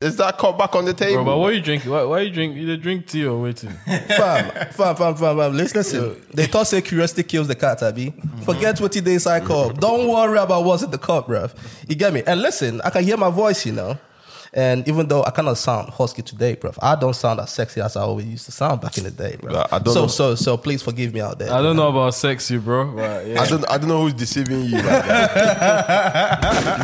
Is that cup back on the table? Bro, but what are you drinking? Why, why you drink? You drink tea or waiting? fam, fam, fam, fam, fam. Listen, listen. They thought say curiosity kills the cat, Abby. Forget what it is I cup. Don't worry about what's in the cup, bruv. You get me? And listen, I can hear my voice, you know. And even though I cannot sound husky today, bruv, I don't sound as sexy as I always used to sound back in the day, bruv. I don't so, know. so, so, please forgive me out there. I don't know about sexy, bro. But yeah. I don't, I don't know who's deceiving you.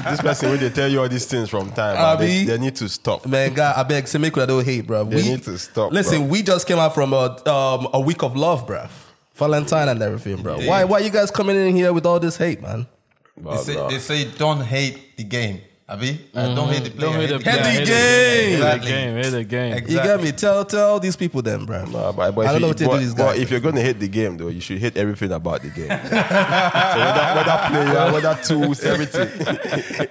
This person when they tell you all these things from time, man, they, they need to stop. Man, God, I beg, say make we don't hate, bro. They we need to stop, Listen, bruv. we just came out from a um, a week of love, bruv. Valentine and everything, bro. Why, why you guys coming in here with all this hate, man? They say, they say don't hate the game. Abi? Uh, don't hate the player. Don't hate the game. player, Hate the Hate the Exactly. game. Hate the game. Exactly. You get me? Tell tell these people then, bro. Nah, but, but I don't if know you- what they do but- these but guys. if you're going to hate the game, though, you should hate everything about the game. so whether, whether player, whether tools, everything.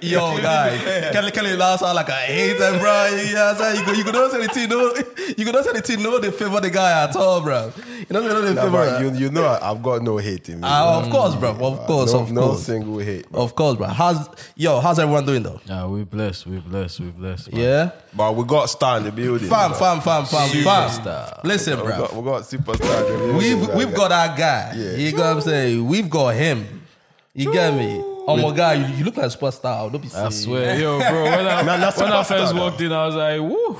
Yo, guy, Kelly Kelly last out like I hate them, bro. Yeah, so you go, you go not say the team, no, you go not say the team, no, they favor the guy at all, bro. You know, they know they Nah, favor. but you, you know I- I've got no hate in me. Ah, of course, bro. Of course, no, of no course, single hate. bro. of course, bro. How's yo? How's everyone doing though? Yeah, we blessed. We blessed. We blessed. man. Yeah, But we got star in the building. fam, bro. fam, fam, fam, fam. Superstar. Listen, We bro. we got superstar. in the building, We've we've got our guy. Yeah. You know what I'm saying? We've got him. You get me? Oh my god, you, you look like a superstar. Don't be I swear, yo, bro. When I, Nah, nah, when I first walked in, I was like, woo.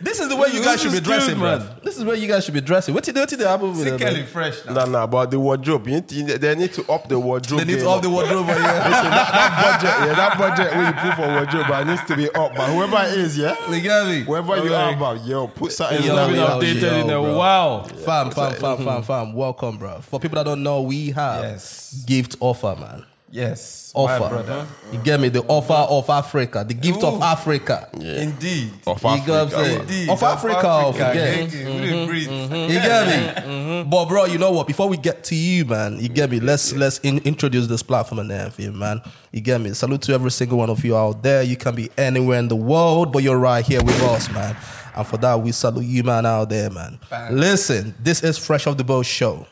This is the way you guys should be dressing, good, man. man. This is where you guys should be dressing. What did what did happen with See it, Kelly man? fresh now. Nah, ah. nah, but the wardrobe, you need to, they need to up the wardrobe. They need to game off the wardrobe. yeah. Listen, that, that budget, yeah, that budget when you put for wardrobe, but it needs to be up. But whoever it is, yeah, You get me? whoever you are, about, yo, put something Yo, in I've been yo, that. updated yo, in a bro. wow. Fam, fam, fam, fam, mm-hmm. fam. Welcome, bro. For people that don't know, we have Yes. gift OFA, man. Yes. My OFA. brother. You get me? The offer of Africa. The gift of Ooh. Africa. Indeed. Of You get what I'm Africa, saying? man. Indeed. Of Africa, of yeah, again. yeah, yeah. We breathe. You get me? Mm-hmm. But bro, you know what? Before we get to you, man, you get me. Let's let's in, introduce this platform and everything, man. You get me? Salute to every single one of you out there. You can be anywhere in the world, but you're right here with us, man. And for that, we salute you, man, out there, man. Listen, this is Fresh Off the Boat Show.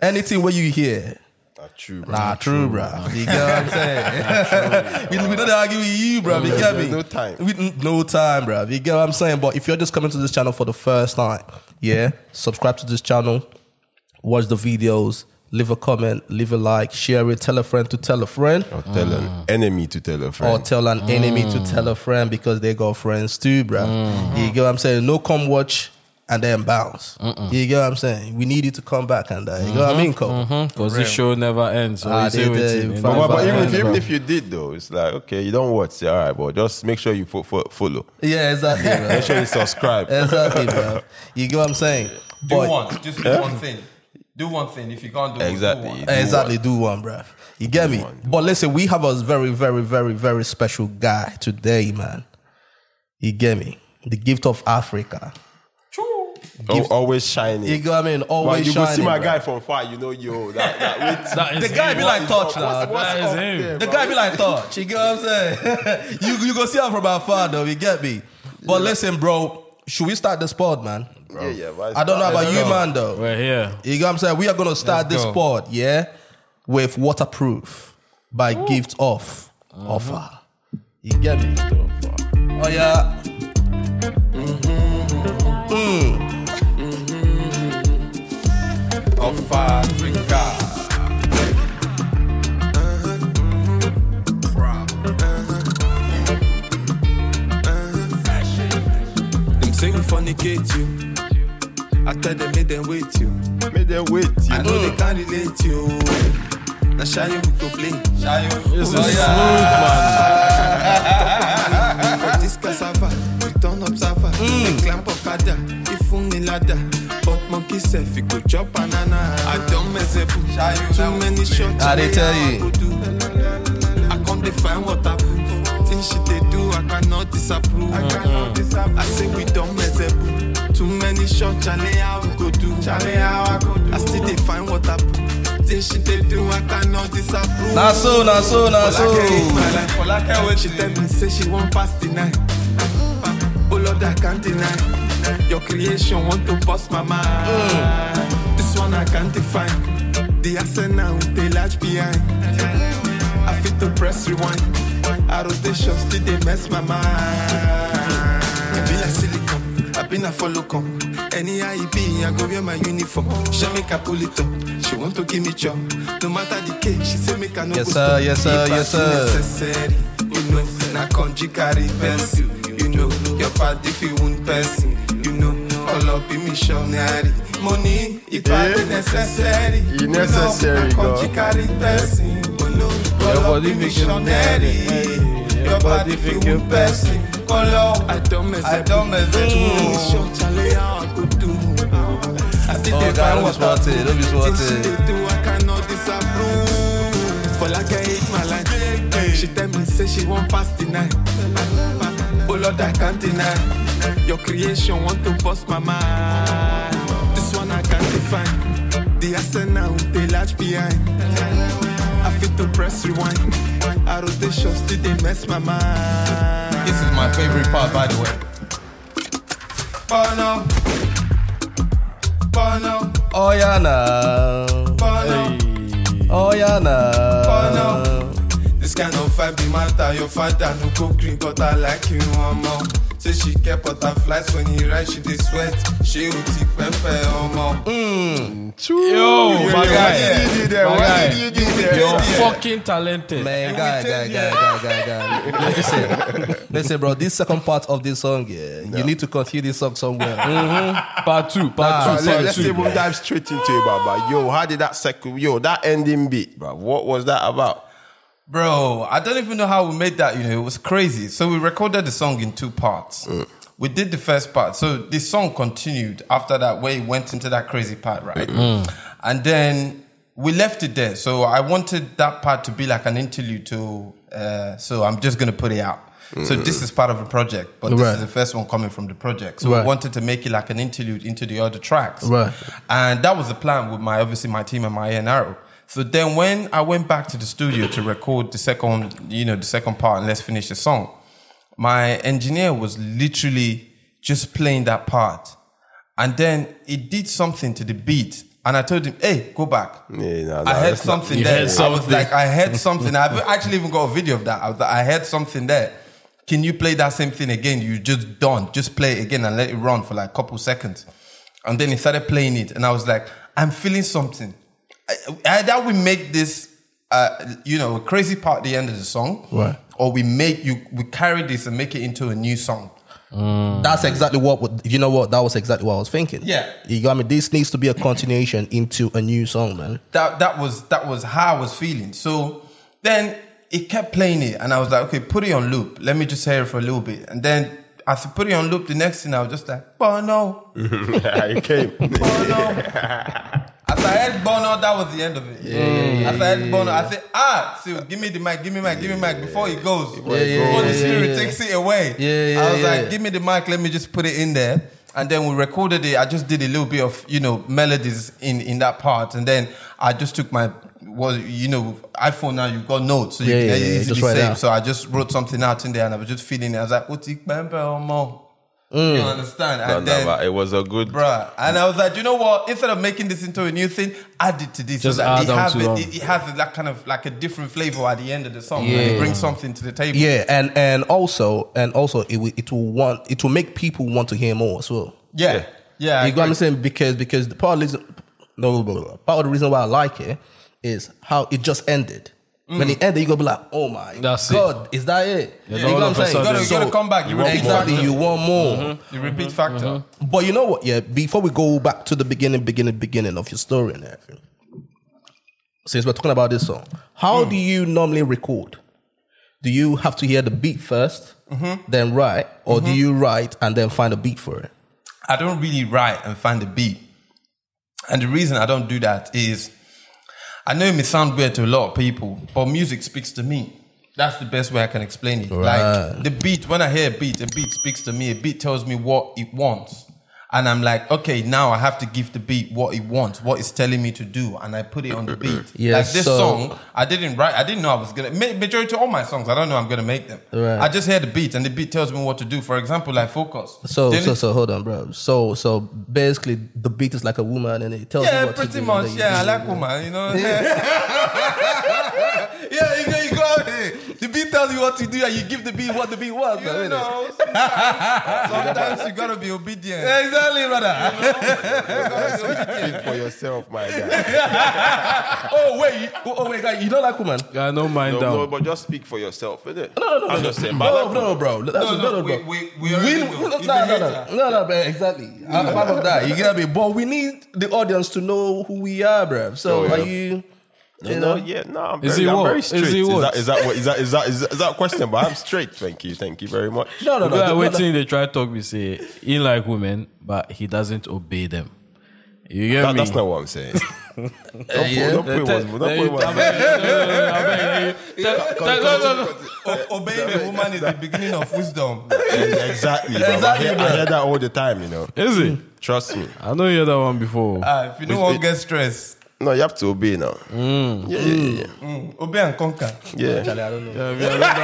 Anything where you hear, Nah, true, bro. Nah, true, bro. You get what I'm saying? we, we don't argue with you, bro. You get me? No time. We, no time, bro. You get what I'm saying? But if you're just coming to this channel for the first time, yeah, subscribe to this channel, watch the videos, leave a comment, leave a like, share it, tell a friend to tell a friend, Or tell an mm. enemy to tell a friend. or tell an enemy to mm. tell a friend because they got friends too, bro. Mm. You get what I'm saying? No come watch and then bounce. You get what I'm saying? We need you to come back and uh, you know what I mean, Cole? Because this show never ends. So Ah, you they- they- but, but, but even, if, even if you did though, it's like okay, you don't watch, say all right, but just make sure you fo- fo- follow. Yeah, exactly, bro. Make sure you subscribe. exactly, bro. You get what I'm saying? Do But- one. Just do one thing. Do one thing. If you can't do Exactly. do one. Do exactly, do one, bruh. You get me? But listen, we have a very, very, very, very special guy today, man. You get me? The gift of Africa. Al- always shining. You get what I mean? But Always you go shining. see my bruh. guy from far, you know, yo, that, that, wait, That is The guy him. be like touch what's- now. what's That is up him. there, The bro? guy be like touch. You get what I'm saying? you you go see him from afar though. You get me? But listen, bro. Should we start the sport, man? Yeah, yeah, but I don't know about let's you, go. man. Though We're here. You know what I'm saying? We are gonna start Let's this go. sport, yeah, with waterproof by gift of uh-huh. offer. You get me? Oh yeah. Mm-hmm. Mm. Of Africa. Say we fornicate you. I tell them make them wait you. Make them wait. You I know they can't relate you. Now shy you to play. This is Oh, smooth, For this cassava, we turn up sava. Mm. Climb okada, if me ladder. Monkey self, you go chop banana. I don't mess up. Too many shots. Ah, they me, tell I you. I can't define what I. Things she they do, I cannot disapprove. I cannot disapprove. I say we don't mess up. Too many shots, Charlie, how we go do. Charlie, how I go do. I still define what I. Things she they do, I cannot disapprove. Nah so, nah so, nah so. For like I wait, she tell me say she want pass the night. Oh Lord, I can't deny. Your creation want to bust my mind. This one I can't define. The arsenal with the large behind. I fit to press rewind. I rotation still they mess my mind. I be like silicone, I been a follow come. It be, I go wear my uniform. She make I pull it up. She want to give me job. No matter the case, she say make I no Yes, sir, yes, sir, yes, sir. necessary, You know, na country carry person. You know, your party fi one person. You know, all up in missionary. Money, if I be necessary. You know, necessary, God. carry person. You know, Your up body in make you missionary. Your body one person. Color, I don't mess I up. don't mess up. Mm, chale, I go do. I still Oh, dey God, find don't be what I smarted, don't be Things smarted. she dey do, I cannot disapprove. For like I hate my life. She tell me, say she won't pass the night. Oh Lord, I can't deny. Your creation want to bust my mind. This one I can't define. The arsenal with the latch behind. I fit to press rewind. I rotation still they mess my mind. This is my favorite part, by the way. Bono. Bono. Oh yeah now. Bono. Oh yeah now. Bono. This kind of vibe be matter. Your father no go green, but I like you one more. Say she get butterflies when he ride, she dey sweat. She will take pepper on Yo, my guy. What did you do there? My What guy. did you do there? You're fucking talented. Man, guy, guy, guy, guy, guy, guy. Listen, listen, bro. This second part of this song, yeah, you need to continue this song somewhere. Mm-hmm. Part two, part Nah, two, Let, part let's two. even dive straight into it, Baba. Yo, how did that second, yo, that ending beat, bro? What was that about? Bro, I don't even know how we made that, you know, it was crazy. So we recorded the song in two parts. Mm. We did the first part. So the song continued after that, where it went into that crazy part, right? Mm. Mm. And then we left it there. So I wanted that part to be like an interlude to, uh, so I'm just going to put it out. So this is part of the project, but this Right. is the first one coming from the project. So Right. we wanted to make it like an interlude into the other tracks. Right. And that was the plan with my obviously my team and my A&R. So then when I went back to the studio to record the second, you know, the second part and let's finish the song, my engineer was literally just playing that part. And then it did something to the beat. And I told him, hey, go back. Yeah, no, no, I heard not- something You there. heard I was something. like, I heard something. I've actually even got a video of that. I was like, I heard something there. Can you play that same thing again? You just done. Just play it again and let it run for like a couple seconds. And then he started playing it, and I was like, I'm feeling something. I- Either we make this, uh, you know, a crazy part at the end of the song, Right. or we make you, we carry this and make it into a new song. That's exactly what. would- You know what? That was exactly what I was thinking. Yeah. you got me. This needs to be a continuation into a new song, man. that that was that was how I was feeling. So then it kept playing it, and I was like, okay, put it on loop. Let me just hear it for a little bit, and then as I put it on loop, the next thing I was just like, Bono, it came. Bono. I heard Bono, that was the end of it. Yeah, As I heard Bono, I said, ah, see, give me the mic, give me mic, give me mic before he goes. yeah, before yeah, the spirit yeah. takes it away. Yeah, yeah, I was yeah. like, give me the mic, let me just put it in there. And then we recorded it. I just did a little bit of, you know, melodies in, in that part. And then I just took my, was you know, iPhone now, you've got notes. So you Yeah, can yeah, yeah, easily just write save. down. So I just wrote something out in there and I was just feeling it. I was like, Bembe Omo. Mm. You understand? No, And no, then, it was a good. Bruh. And I was like, you know what? Instead of making this into a new thing, add it to this. Just so that add it, on have to it, it, it has that kind of like a different flavor at the end of the song. Yeah. And it brings something to the table. Yeah, and and also and also it will it will want it will make people want to hear more as well. Yeah. Yeah. I you got what I'm saying? Because because the part of the reason, no, part of the reason why I like it is how it just ended. Mm. When it ended, you gonna be like, "Oh my That's god, is that it?" Yeah, you all know what I'm saying? You gotta, you gotta come back. You repeat exactly, factor. you want more. Mm-hmm. You repeat mm-hmm. factor. Mm-hmm. But you know what? Yeah, before we go back to the beginning, beginning, beginning of your story and everything, since we're talking about this song, how mm. do you normally record? Do you have to hear the beat 1st then write, or do you write and then find a beat for it? I don't really write and find the beat. And the reason I don't do that is I know it may sound weird to a lot of people, but music speaks to me. That's the best way I can explain it. Right. Like the beat, when I hear a beat, a beat speaks to me. A beat tells me what it wants. And I'm like, okay, now I have to give the beat what it wants, what it's telling me to do, and I put it on the beat. Yeah, like this so- song, I didn't write. I didn't know I was gonna. ma- Majority of all my songs, I don't know I'm gonna make them. Right. I just hear the beat, and the beat tells me what to do. For example, like focus. So, so, so, hold on, bro. So, so basically, the beat is like a woman, and it tells you Yeah, what to pretty do, much. and then you Yeah, I like woman. You know. yeah, you go, you go out here. The beat tells tells you what to do and you give the beat what the beat wants. You innit? know, sometimes, sometimes you gotta be obedient. Exactly, brother. Speak for yourself, my guy. oh wait, you, oh, oh wait, guy, you don't like woman? I no mind No, down. no, but just speak for yourself, innit? No, no, no, I'm no, just no, saying, no, like no, no, bro. That's, No, no, no, no, we- bro. we- we already know. no, no, no, no, no, no, bro. Exactly. Apart from that, you get me. But we need the audience to know who we are, bro. So Oh, yeah. are you? You know, yeah, no, I'm Is very, he I'm what? very Is straight. he Is, what? that, is that what? Is that is that is that, is that a question? But I'm straight. Thank you, thank you very much. No, no, no. People are no, no. They try to talk me say he like women, but he doesn't obey them. You get That, me? that's not what I'm saying. don't put, don't put Tell- one. Don't tell put you- one. I beg- no, no, no, I beg you. Tell- tell- no, no, no. O- obeying a woman is the beginning of wisdom. exactly. Exactly, I, hear, bro. I hear that all the time. You know. Is it? Trust me. I know you heard that one before. Ah, if you don't want to get stressed, No, you have to obey now. Mm. Yeah, yeah, yeah, mm, obey and conquer. yeah. Charlie, I don't know. Yeah, I heard that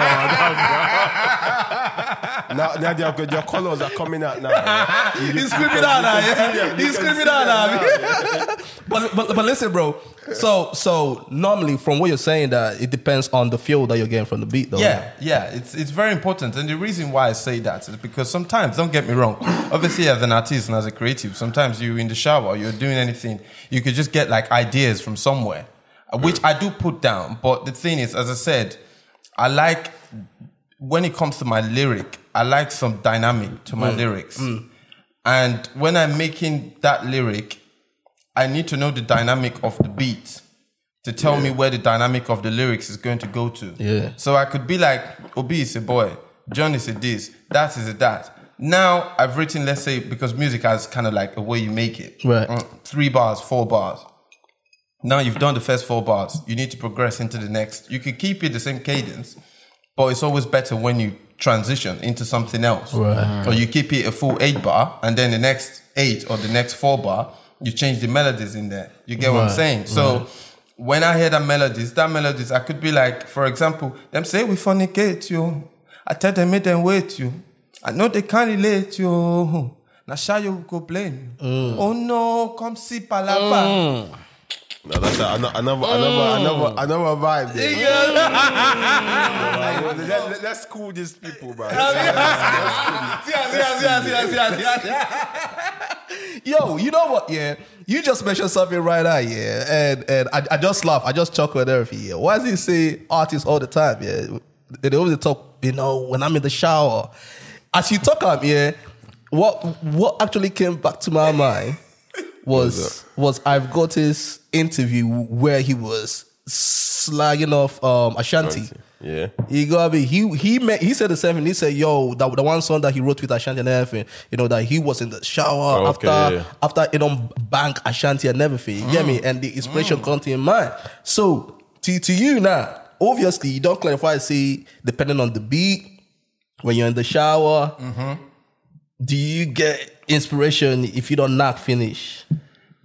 now, now their, their colors are coming out now. He's screaming out now. Yeah. He's screaming out now. But, but but listen, bro. So so normally, from what you're saying, that it depends on the feel that you're getting from the beat, though. Yeah, yeah, it's it's very important, and the reason why I say that is because sometimes, don't get me wrong, obviously as an artist and as a creative, sometimes you're in the shower, you're doing anything, you could just get like ideas from somewhere, uh, which I do put down. But the thing is, as I said, I like when it comes to my lyric, I like some dynamic to my lyrics, and when I'm making that lyric, I need to know the dynamic of the beat to tell me where the dynamic of the lyrics is going to go to. Yeah. So I could be like, Obi is a boy, John is a this, that is a that. Now I've written, let's say, because music has kind of like a way you make it. Right. Mm, Three bars, four bars. Now you've done the first four bars. You need to progress into the next. You could keep it the same cadence, but it's always better when you transition into something else. Right. Or you keep it a full eight bar, and then the next eight or the next four bar, you change the melodies in there. You get what I'm Right, saying? So when I hear that melodies, that melodies, I could be like, for example, them say we fornicate you. I tell them make them wait you. I know they can't relate you. Now shall you go blame? Mm. Oh no, come see palava. Mm. No, that's a, another, another, oh. another, another vibe. There. let, let, let's cool these people, bro. Yo, you know what? Yeah, you just mentioned something right now. Yeah, and and I, I just laugh. I just chuckle at everything. Yeah, why does he say artists all the time? Yeah, they always talk. You know, when I'm in the shower, as you talk up, yeah, what what actually came back to my mind was was I've got his interview where he was slagging off um Ashanti. Yeah. He got me. He he met, he said the same thing. He said, "Yo, that the one song that he wrote with Ashanti and everything. You know that he was in the shower Oh, okay, after yeah, yeah. after you know bank Ashanti and everything. You get me? And the inspiration comes to your mind. So to to you now, obviously you don't clarify. Say depending on the beat when you're in the shower. Do you get inspiration if you don't knock finish?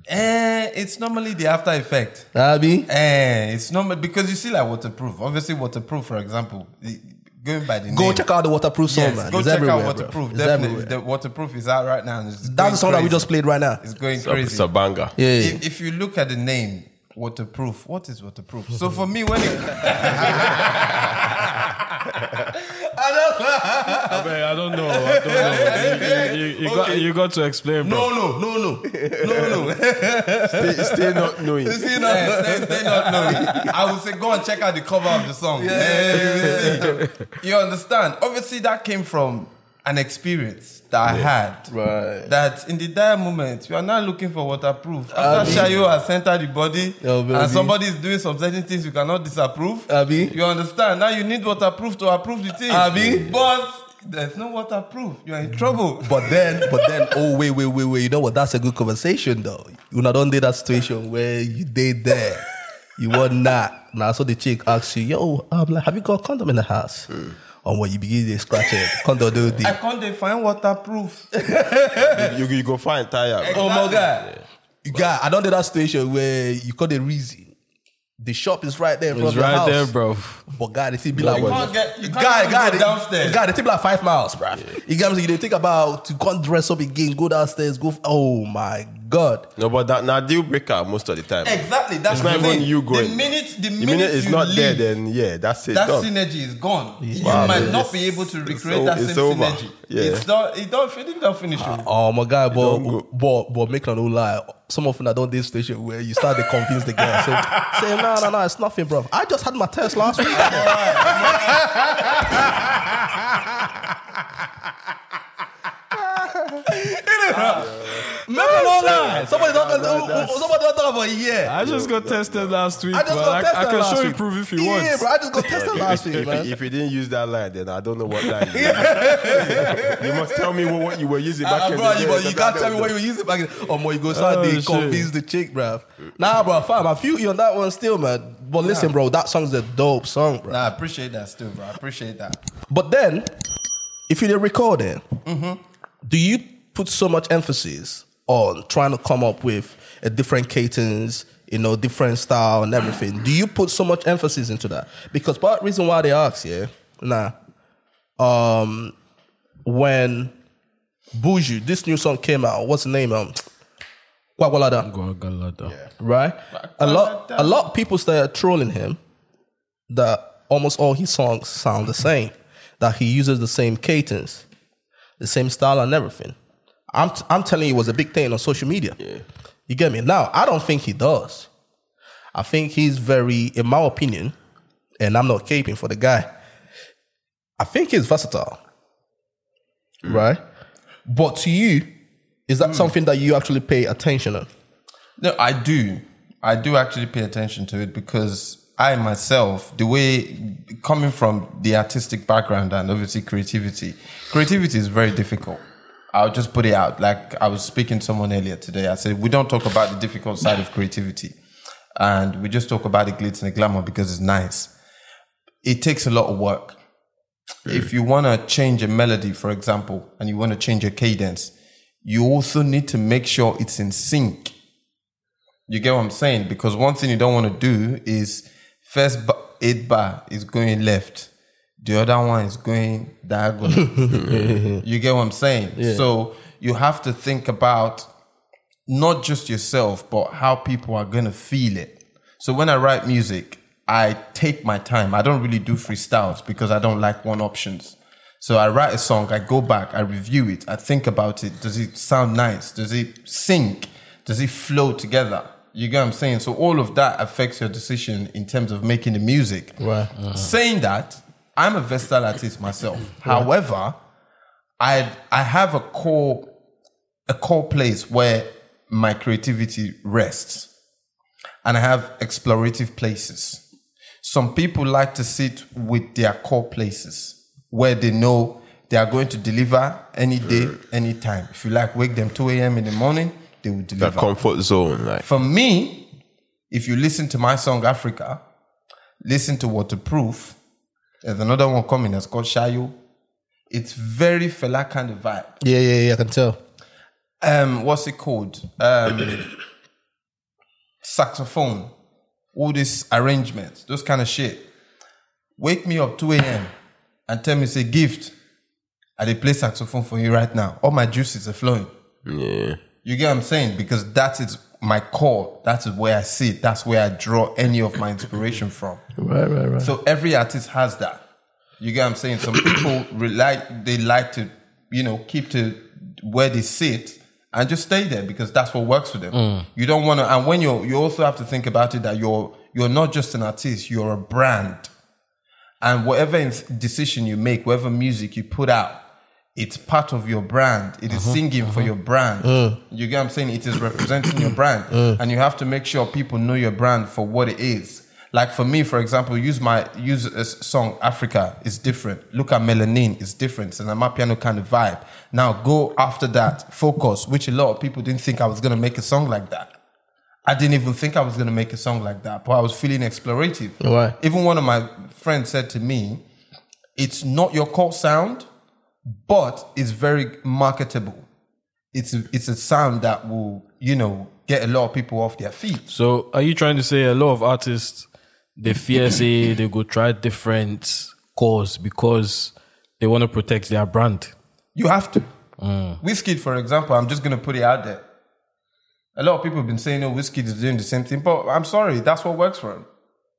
Eh, it's normally the after effect. Abi? Eh, it's normal because you see like waterproof. Obviously, waterproof, for example, the- going by the Go name. check out the waterproof song, Yes, man. go It's check out waterproof. It's Definitely, everywhere. the waterproof is out right now. it's That's the song that we just played right now. It's going It's a, crazy. it's a banger. Yeah. if, if you look at the name waterproof, what is waterproof? so for me, when it I beg, I don't know. I don't know. You, you- you got, you got to explain, bro. no, no, no, no, no. Stay, stay not knowing. Eh, stay, stay not knowing. I would say go and check out the cover of the song. You will see. You understand? Obviously, that came from an experience that I had. Right. That in the dire moment, you are not looking for waterproof. After Shayo has entered the body and somebody is doing some certain things you cannot disapprove, Abi. you understand? Now you need waterproof to approve the thing. Abi. But there's no waterproof. You are in trouble. But then, but then, oh wait, wait, wait, wait. You know what? That's a good conversation, though. You not did that situation where you did there, you were not. Now, so the chick asks you, "Yo, um, like, have you got condom in the house?" On what you begin to scratch it, condom do I deep. can't define waterproof. You, you go find tire. Oh my god, you got. I don't did that situation where you call the reason. The shop is right there in front It's of your right house. there, bro. But God, it be like You can't get- you can't guy, even guy, go downstairs. Guy, they take like five miles, bruh. You get me? You they think about to go and dress up again, go downstairs, go. Oh my God. No, but that now deal breaker most of the time. Exactly. That's It's not the even thing. you going. The minute, the The minute, minute it's you not there, then yeah, that's it. that done. synergy is gone. You Wow, might man, not be able to recreate so- that it's same over. synergy. Yeah. It's not. It don't. It don't finish. with- Oh my god, but don't but but make no lie. Some of them that don't this station where you start to convince the girl. So say no no no, it's nothing, bro. I just had my test last week. Make no lie. Somebody don't somebody don't talk about a year. I just got tested last week. I just but got I, tested I can last show you week. proof if you yeah, want. bro. I just got tested last week, if, man. if you didn't use that line, then I don't know what line. you you must tell me what, what you were using back Ah, in bro, the day. you, but you because can't tell me what you were using back then. Oh, boy, you go start Oh, to convince the chick, bruv. Nah, bro, fam, I feel you on that one still, man. But listen, bro, that song's a dope song, bro. Nah, I appreciate that still, bro. I appreciate that. But then, if you did record it, do you put so much emphasis on trying to come up with a different cadence, you know, different style and everything? Do you put so much emphasis into that? Because part reason why they ask, yeah, nah, um, when Buju, this new song came out, what's the name? Um, Gwagwalada Gwagwalada. right? A lot, a lot of people started trolling him that almost all his songs sound the same, that he uses the same cadence, the same style and everything. I'm, t- I'm telling you, it was a big thing on social media. You get me? Now, I don't think he does. I think he's very, in my opinion, and I'm not caping for the guy. I think he's versatile, mm. right? But to you, is that mm. something that you actually pay attention on? No, I do. I do actually pay attention to it because I myself, the way coming from the artistic background and obviously creativity, creativity is very difficult. I'll just put it out. Like I was speaking to someone earlier today. I said, we don't talk about the difficult side of creativity and we just talk about the glitz and the glamour because it's nice. It takes a lot of work. If you want to change a melody, for example, and you want to change a cadence, you also need to make sure it's in sync. You get what I'm saying? Because one thing you don't want to do is first ba- eight bar is going left, the other one is going diagonal. you get what I'm saying? So you have to think about not just yourself, but how people are going to feel it. So when I write music, I take my time. I don't really do freestyles because I don't like one options. So I write a song, I go back, I review it, I think about it. Does it sound nice? Does it sync? Does it flow together? You get what I'm saying? So all of that affects your decision in terms of making the music. Right. Saying that, I'm a versatile artist myself. However, I I have a core a core place where my creativity rests. And I have explorative places. Some people like to sit with their core places where they know they are going to deliver any day, any time. If you like, wake them 2 a.m. in the morning, they will That deliver. comfort zone, like For me, if you listen to my song Africa, listen to Waterproof, there's another one coming It's called Shayo. It's very Fela kind of vibe. Yeah, yeah, yeah, I can tell. Um, what's it called? Um, saxophone, all this arrangements, those kind of shit. Wake me up 2 a.m. and tell me, it's a gift. I dey play saxophone for you right now. All my juices are flowing. yeah. You get what I'm saying? Because that is my core. That is where I sit. That's where I draw any of my inspiration from. Right, right, right. So every artist has that. You get what I'm saying? Some people like they like to, you know, keep to where they sit and just stay there because that's what works for them. Mm. You don't want to, and when you're, you also have to think about it that you're you're not just an artist, you're a brand, and whatever decision you make, whatever music you put out, it's part of your brand. It is uh-huh. singing for uh-huh. your brand. Uh. You get what I'm saying? It is representing your brand, uh. and you have to make sure people know your brand for what it is. Like for me, for example, use my use a song Africa is different. Look at Melanin is different. It's an Amapiano kind of vibe. Now go after that, focus, which a lot of people didn't think I was gonna make a song like that. I didn't even think I was gonna make a song like that, but I was feeling explorative. Why? Even one of my friends said to me, "It's not your core sound, but it's very marketable. It's a, it's a sound that will, you know, get a lot of people off their feet." So are you trying to say a lot of artists they fear say they go try different cause because they want to protect their brand? You have to. Wizkid, for example, I'm just gonna put it out there. A lot of people have been saying, "Oh, Wizkid is doing the same thing," but I'm sorry, that's what works for him.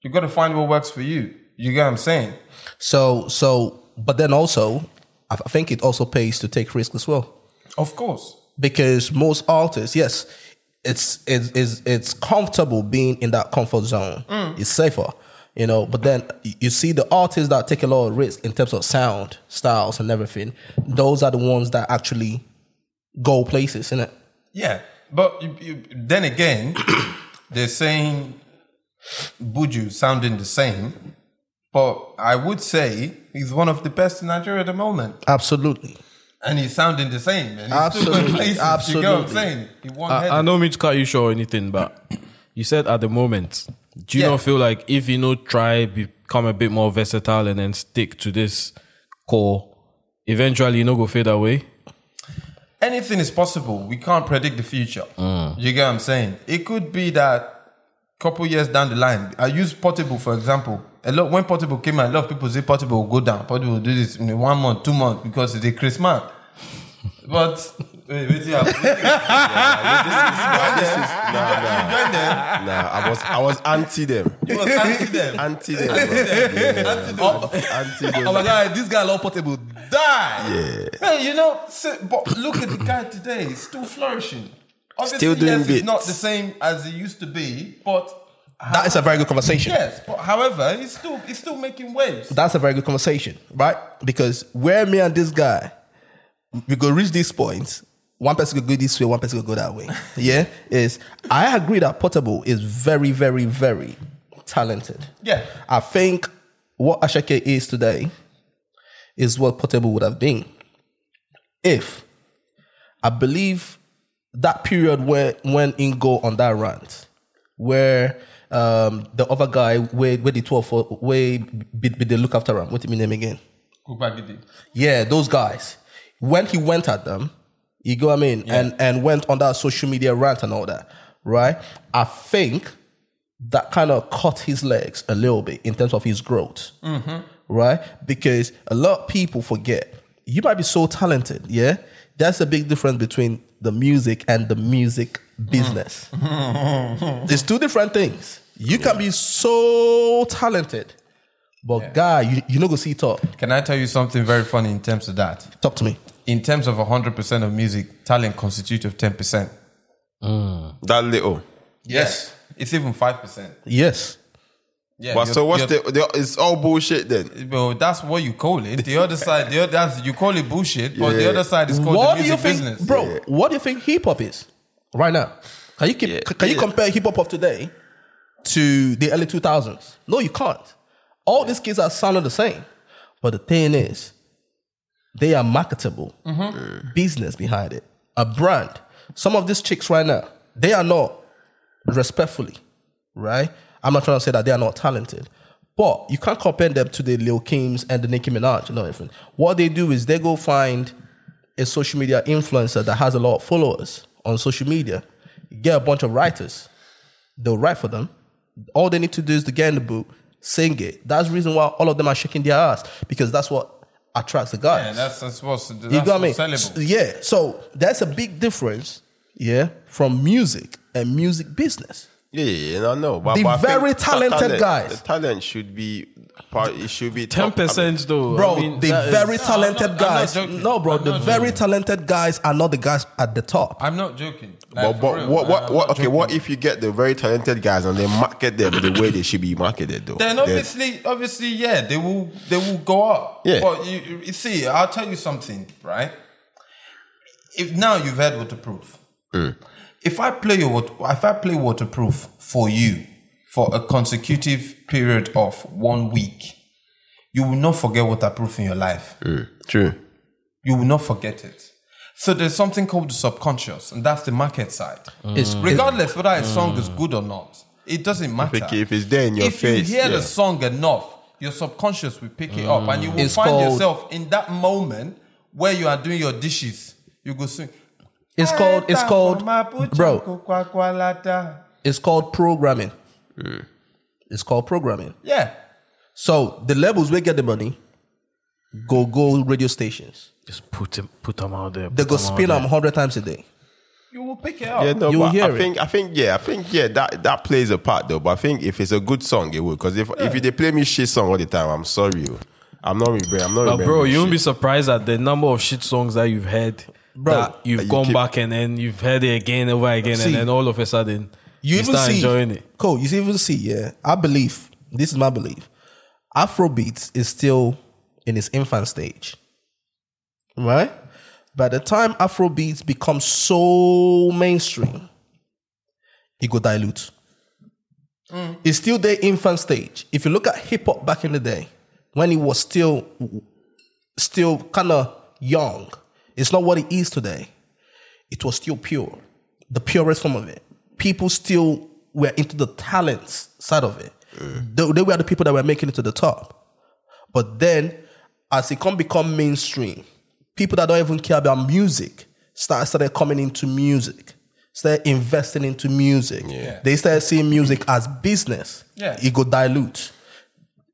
You got to find what works for you. You get what I'm saying? So so, but then also, I I think it also pays to take risks as well. Of course. because most artists, yes, it's it's it's, it's comfortable being in that comfort zone. Mm. It's safer, you know. But then you see the artists that take a lot of risk in terms of sound, styles, and everything. Those are the ones that actually go places, isn't it? Yeah, but you, you, then again, they're saying Buju sounding the same, but I would say he's one of the best in Nigeria at the moment, Absolutely. and he's sounding the same. And he's Absolutely, still going places. You get what I'm absolutely. saying? He won I, I headed. don't mean to cut you short or anything, but you said at the moment, do you Yeah. not feel like if you know try become a bit more versatile and then stick to this core, eventually you know go fade away? anything is possible. We can't predict the future. Mm. You get what I'm saying? It could be that couple years down the line. I use Portable for example. A lot when Portable came out, a lot of people say Portable will go down. Portable will do this in one month, two months because it's a Christmas. But wait, wait, yeah, This is nah, nah, join them. nah. I was I was anti them, You was anti them. anti them, bro. Oh, anti them. Oh my god, this guy Law Portable die. Yeah. Hey, you know, so, but look at the guy today, he's still flourishing. Obviously, Still doing yes, it's not the same as it used to be, but That is a very good conversation. yes, but however, he's still he's still making waves. That's a very good conversation, right? Because where me and this guy, we go reach this point, one person could go this way, one person could go that way. Yeah, is I agree that Portable is very, very, very talented. Yeah. I think what Asake is today is what Portable would have been if I believe that period where when Ingo on that rant, where um, the other guy where where the twelve for where be they look after him. What do you mean name again? Kogbagidi. Yeah, those guys. When he went at them, you go, I mean, and and went on that social media rant and all that, right? I think that kind of cut his legs a little bit in terms of his growth, right? Because a lot of people forget you might be so talented, yeah. That's a big difference between the music and the music business. it's two different things. You can be so talented, but guy, you you not go see top. Can I tell you something very funny in terms of that? Talk to me. In terms of 100% of music, talent constitutes of 10%. Mm. That little. Yes. It's even 5%. Yes. Yeah. But so what's the, the? It's all bullshit then. Well, that's what you call it. The other side, the other, that's, you call it bullshit, but the other side is called what the do you think, business. bro? What do you think hip hop is right now? Can you keep, Yeah, can you compare hip hop of today to the early two thousands? No, you can't. All these kids are sounding the same, but the thing is, they are marketable. Mm-hmm. Business behind it, a brand. Some of these chicks right now, they are not respectfully, right? I'm not trying to say that they are not talented, but you can't compare them to the Lil Kims and the Nicki Minaj. You know, everything. What they do is they go find a social media influencer that has a lot of followers on social media, get a bunch of writers, they'll write for them. All they need to do is to get in the book, sing it. That's the reason why all of them are shaking their ass because that's what attracts the guys. Yeah, that's, that's what's, that's you got what what's S- sellable. Yeah. So that's a big difference, yeah, from music and music business. Yeah, yeah, yeah, I know. But, The but I think very talented talent- guys. The talent should be part. It should be Ten top- I mean, percent though, Bro, I mean, the very No, I'm talented not- I'm not guys. no, bro, I'm the very joking. talented guys are not the guys at the top. I'm not joking. Like, But, but real, what, what, what, not okay, what if you get the very talented guys and they market them the way they should be marketed, though? Then obviously, obviously, yeah, they will they will go up. Yeah. But you, you see, I'll tell you something, right? If now you've heard waterproof, mm. if I play your wat- if I play waterproof for you for a consecutive period of one week, you will not forget what I waterproof in your life. Mm, true. You will not forget it. So there's something called the subconscious, and that's the market side. Mm. It's- Regardless whether a song is mm. good or not, it doesn't matter. If it- if it's there in your if face, you hear yeah. the song enough, your subconscious will pick it up, and you will It's find called- yourself in that moment where you are doing your dishes. You go sing. It's called it's called bro. bro. It's called programming. It's called programming. Yeah, So the labels will get the money, go go radio stations. just put them put them out there. They go them spin there. them hundred times a day. You will pick it up. Yeah, no, You'll but hear I it. think I think yeah, I think yeah, that that plays a part though. But I think if it's a good song, it will. Because if if they play me shit song all the time, I'm sorry, oh. I'm not remembering. I'm not But bro, you won't be surprised at the number of shit songs that you've heard that you've uh, you gone keep- back and then you've heard it again over again, See, and then all of a sudden You, you, even start see, enjoying it. Cool. You even see, yeah. I believe this is my belief. Afrobeats is still in its infant stage, right? By the time Afrobeats becomes so mainstream, it go dilute. Mm. It's still the infant stage. If you look at hip hop back in the day, when it was still still kind of young, it's not what it is today. It was still pure, the purest form of it. People still were into the talents side of it. Mm. They, they were the people that were making it to the top. But then, as it can become mainstream, people that don't even care about music start started coming into music, started investing into music. They started seeing music as business. Yeah. It go dilute.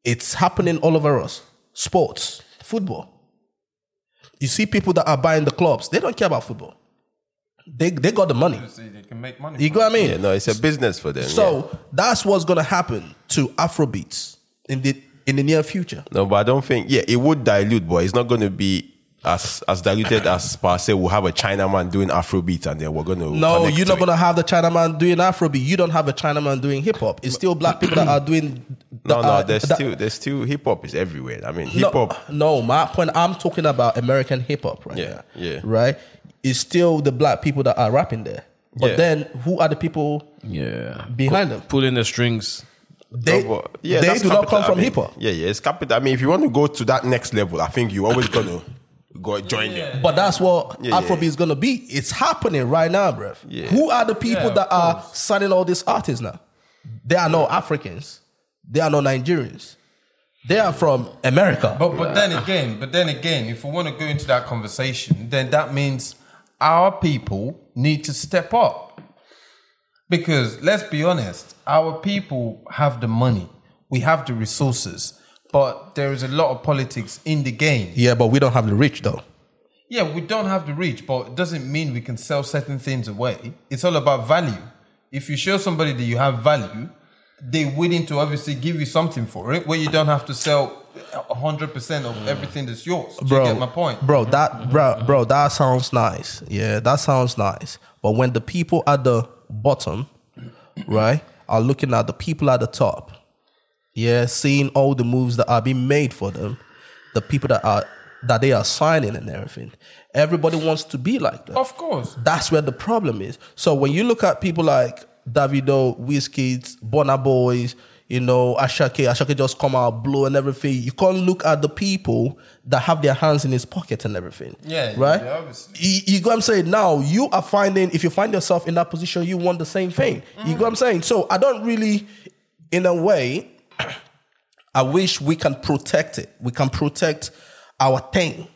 It's happening all over us. Sports, football. You see people that are buying the clubs, they don't care about football. They they got the money. They can make money. You from know what I mean? Yeah, no, it's a business for them. yeah. So that's what's gonna happen to Afrobeats in the in the near future. No, but I don't think. Yeah, it would dilute, but it's not going to be as as diluted as per se. We'll have a Chinaman doing Afrobeat, and then we're going to. No, you're not it. gonna have the Chinaman doing Afrobeat. You don't have a Chinaman doing hip hop. It's still black people that are doing. No, that no, are- there's that- still there's still hip hop is everywhere. I mean, hip no, hop. No, my point. I'm talking about American hip hop right Yeah, now. yeah. Right. It's still the black people that are rapping there. But Yeah. then, who are the people Yeah, behind them? pulling the strings. They, No, but- yeah, they that's do not capital. come from I mean, hip hop. Yeah, yeah, it's capital. I mean, if you want to go to that next level, I think you always gonna go join them. But that's what Yeah, yeah, is gonna be. It's happening right now, bruv. Yeah. Who are the people Yeah, of that are signing all these artists now? They are no Africans. They are no Nigerians. They are from America. But but then again, but then again, if we want to go into that conversation, then that means our people need to step up. Because let's be honest, our people have the money, we have the resources, but there is a lot of politics in the game. yeah, but we don't have the rich though. Yeah, we don't have the reach, but it doesn't mean we can sell certain things away. It's all about value. If you show somebody that you have value, they're willing to obviously give you something for it, where you don't have to sell hundred percent of mm. everything that's yours. Do Bro, you get my point? Bro, that bro, bro, that sounds nice. Yeah, that sounds nice. But when the people at the bottom, right, are looking at the people at the top, yeah, seeing all the moves that are being made for them, the people that are that they are signing and everything, everybody wants to be like that. Of course. That's where the problem is. So when you look at people like Davido, Wizkid, Burna Boys, you know, Asake, Asake just come out, blow and everything. You can't look at the people that have their hands in his pocket and everything. Yeah, Right? yeah, obviously. You, you go I'm saying? Now you are finding if you find yourself in that position, you want the same thing. You go I'm saying? So I don't really, in a way, I wish we can protect it. We can protect our thing,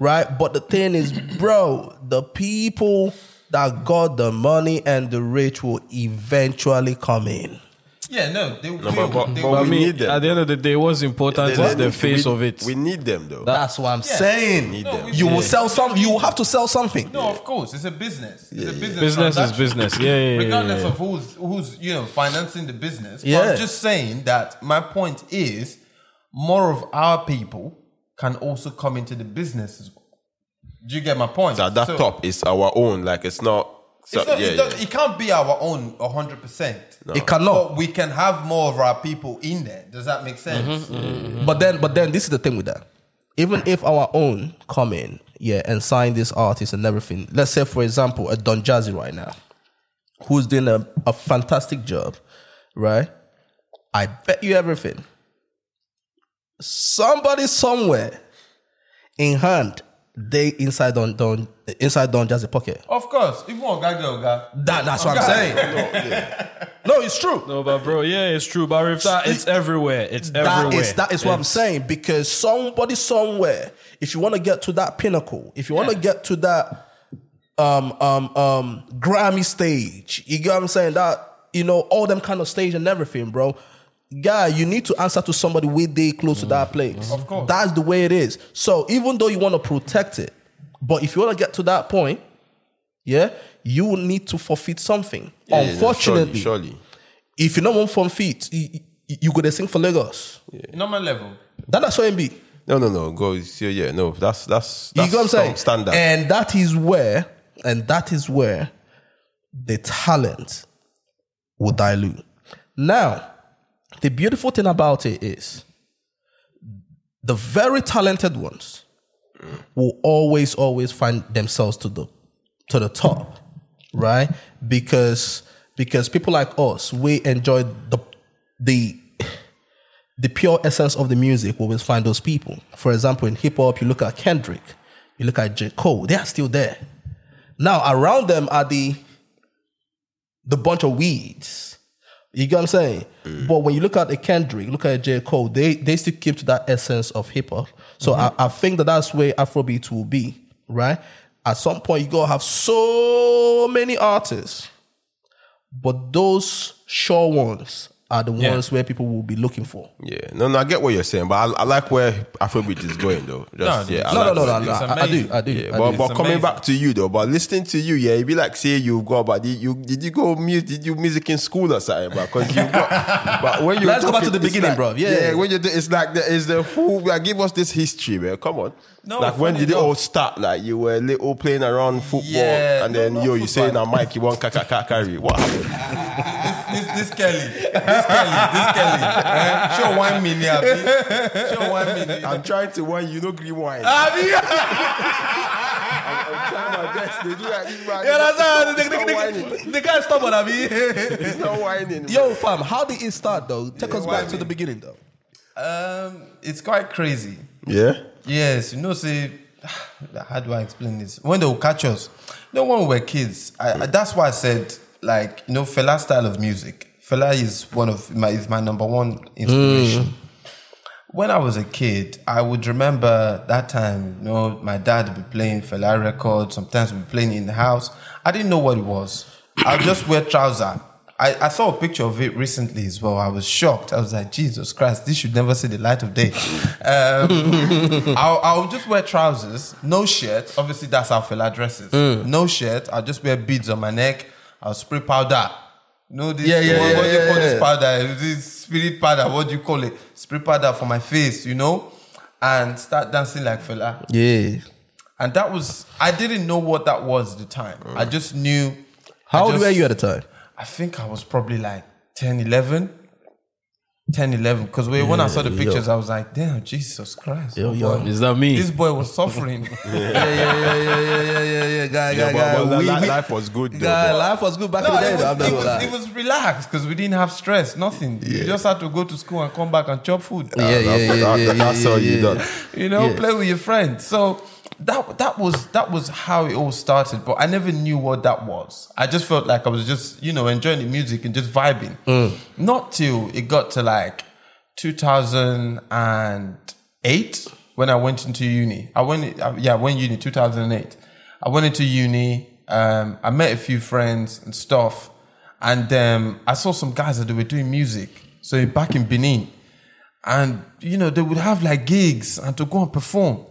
right? But the thing is, bro, the people that got the money and the rich will eventually come in. Yeah, no, they will. but- but- they but will- I we mean, need them. at the end of the day, what's important is the face we, of it. We need them though. That's what I'm saying. Need No, them. we- You will sell some. You will have to sell something. No, of course, it's a business. It's a business. Business is business. Yeah, yeah, yeah, Regardless yeah. of who's who's you know financing the business. But Yeah. I'm just saying that my point is more of our people can also come into the business as well. Do you get my point? that that So- top is our own. Like it's not. So, not, yeah, it, yeah. it can't be our own 100%. It cannot. But we can have more of our people in there. Does that make sense? Mm-hmm. Mm-hmm. Mm-hmm. But then, but then, this is the thing with that. Even if our own come in, yeah, and sign this artist and everything. Let's say, for example, a Don Jazzy right now, who's doing a, a fantastic job, right? I bet you everything. Somebody somewhere in hand, they inside on Don Don inside Don Jazzy pocket. Of course. If one guy go, guy. That, that's what I'm saying. No, it's true. No, but bro, yeah, it's true. But if that, it's everywhere. It's That everywhere. is that is what I'm saying because somebody somewhere, if you want to get to that pinnacle, if you want to Yeah. get to that um um um Grammy stage, you get what I'm saying? That you know all them kind of stage and everything, bro. Guy, you need to answer to somebody way they close to that place. Of course. that's the way it is. So even though you want to protect it, but if you want to get to that point, yeah, you will need to forfeit something. Yeah, yeah, Unfortunately, surely, surely. if you don't want forfeit, you, you, you go to sing for Lagos. Normal level. That, that's what it be. No, no, no. Go. Yeah, yeah. No, that's that's You that's get what I'm saying? standard. And that is where, and that is where the talent will dilute. Now, the beautiful thing about it is the very talented ones will always, always find themselves to the to the top, right? Because because people like us, we enjoy the the the pure essence of the music, we always find those people. For example, in hip hop, you look at Kendrick, you look at J. Cole, they are still there. Now, around them are the the bunch of weeds. You get what I'm saying? Mm. But when you look at the Kendrick, look at J. Cole, they they still keep to that essence of hip hop. So mm-hmm. I, I think that that's where Afrobeat will be, right? At some point, you gotta have so many artists, but those sure ones are the Yeah. ones where people will be looking for. yeah. No, no. I get what you're saying, but I, I like where Afrobeat is going, though. Just, No, yeah. No, no, like no, where- no, no. I, I do. I do. Yeah, I but, do. but It's coming amazing. back to you though, but listening to you, yeah, it'd be like say you go, but did you did you go music? Did you music in school or something, bro? Because you got, but when you Let's go back to the beginning, like- bro. Yeah. when you do, it's like the, it's the full. Like, give us this history, man. Come on. No, like when did it all start? Like you were little playing around football, Yeah, and then no, yo, you saying football. now, Mike, you want kaka kaka carry? What happened? This, this Kelly, this Kelly, this Kelly. Eh? Show one million. abi? Show one million. I'm trying to wine, you know, green wine. I'm trying my best. They do that. this Yeah, that's how It's whining. the, the, the guy stubborn, I mean. It's not whining. Yo, fam, how did it start though? Take us back to the beginning though. Um, it's quite crazy. Yeah. Yes, you know, say, how do I explain this? When they will catch us, you know, when we were kids, I, I, that's why I said, like, you know, Fela style of music. Fela is one of my is my number one inspiration. When I was a kid, I would remember that time, you know, my dad would be playing Fela records, sometimes we'd be playing in the house. I didn't know what it was. I would just wear trouser. I, I saw a picture of it recently as well. I was shocked. I was like, Jesus Christ, this should never see the light of day. Um, I'll, I'll just wear trousers, no shirt. Obviously, that's how Fela dresses. No shirt. I'll just wear beads on my neck. I'll spray powder. You know this? Yeah, yeah, what, yeah, what do you yeah, call this yeah. powder? This spirit powder. What do you call it? Spray powder for my face, you know? And start dancing like Fela. Yeah. And that was, I didn't know what that was at the time. I just knew. How I old just- were you at the time? I think I was probably like 10, 11. 10, 11. Because when I saw the yo. pictures, I was like, damn, Jesus Christ. Yo, yo. boy. Is that me? This boy was suffering. Yeah, yeah, yeah, yeah, yeah, yeah, yeah, yeah. Guy, Yeah, guy, but, guy. but we- we- life was good though. Guy, but- life was good back No, in the day. it was, it, was, lie. it was relaxed because we didn't have stress, nothing. You just had to go to school and come back and chop food. Yeah, yeah, That's- yeah, that- yeah, That's yeah, all you yeah. done. you know, Yeah. play with your friends. So that that was that was how it all started. But I never knew what that was. I just felt like I was just you know enjoying the music and just vibing. Not till it got to like 2008 when I went into uni. I went uh, yeah I went uni 2008. I went into uni. Um, I met a few friends and stuff, and um, I saw some guys that they were doing music. So back in Benin, and you know they would have like gigs and to go and perform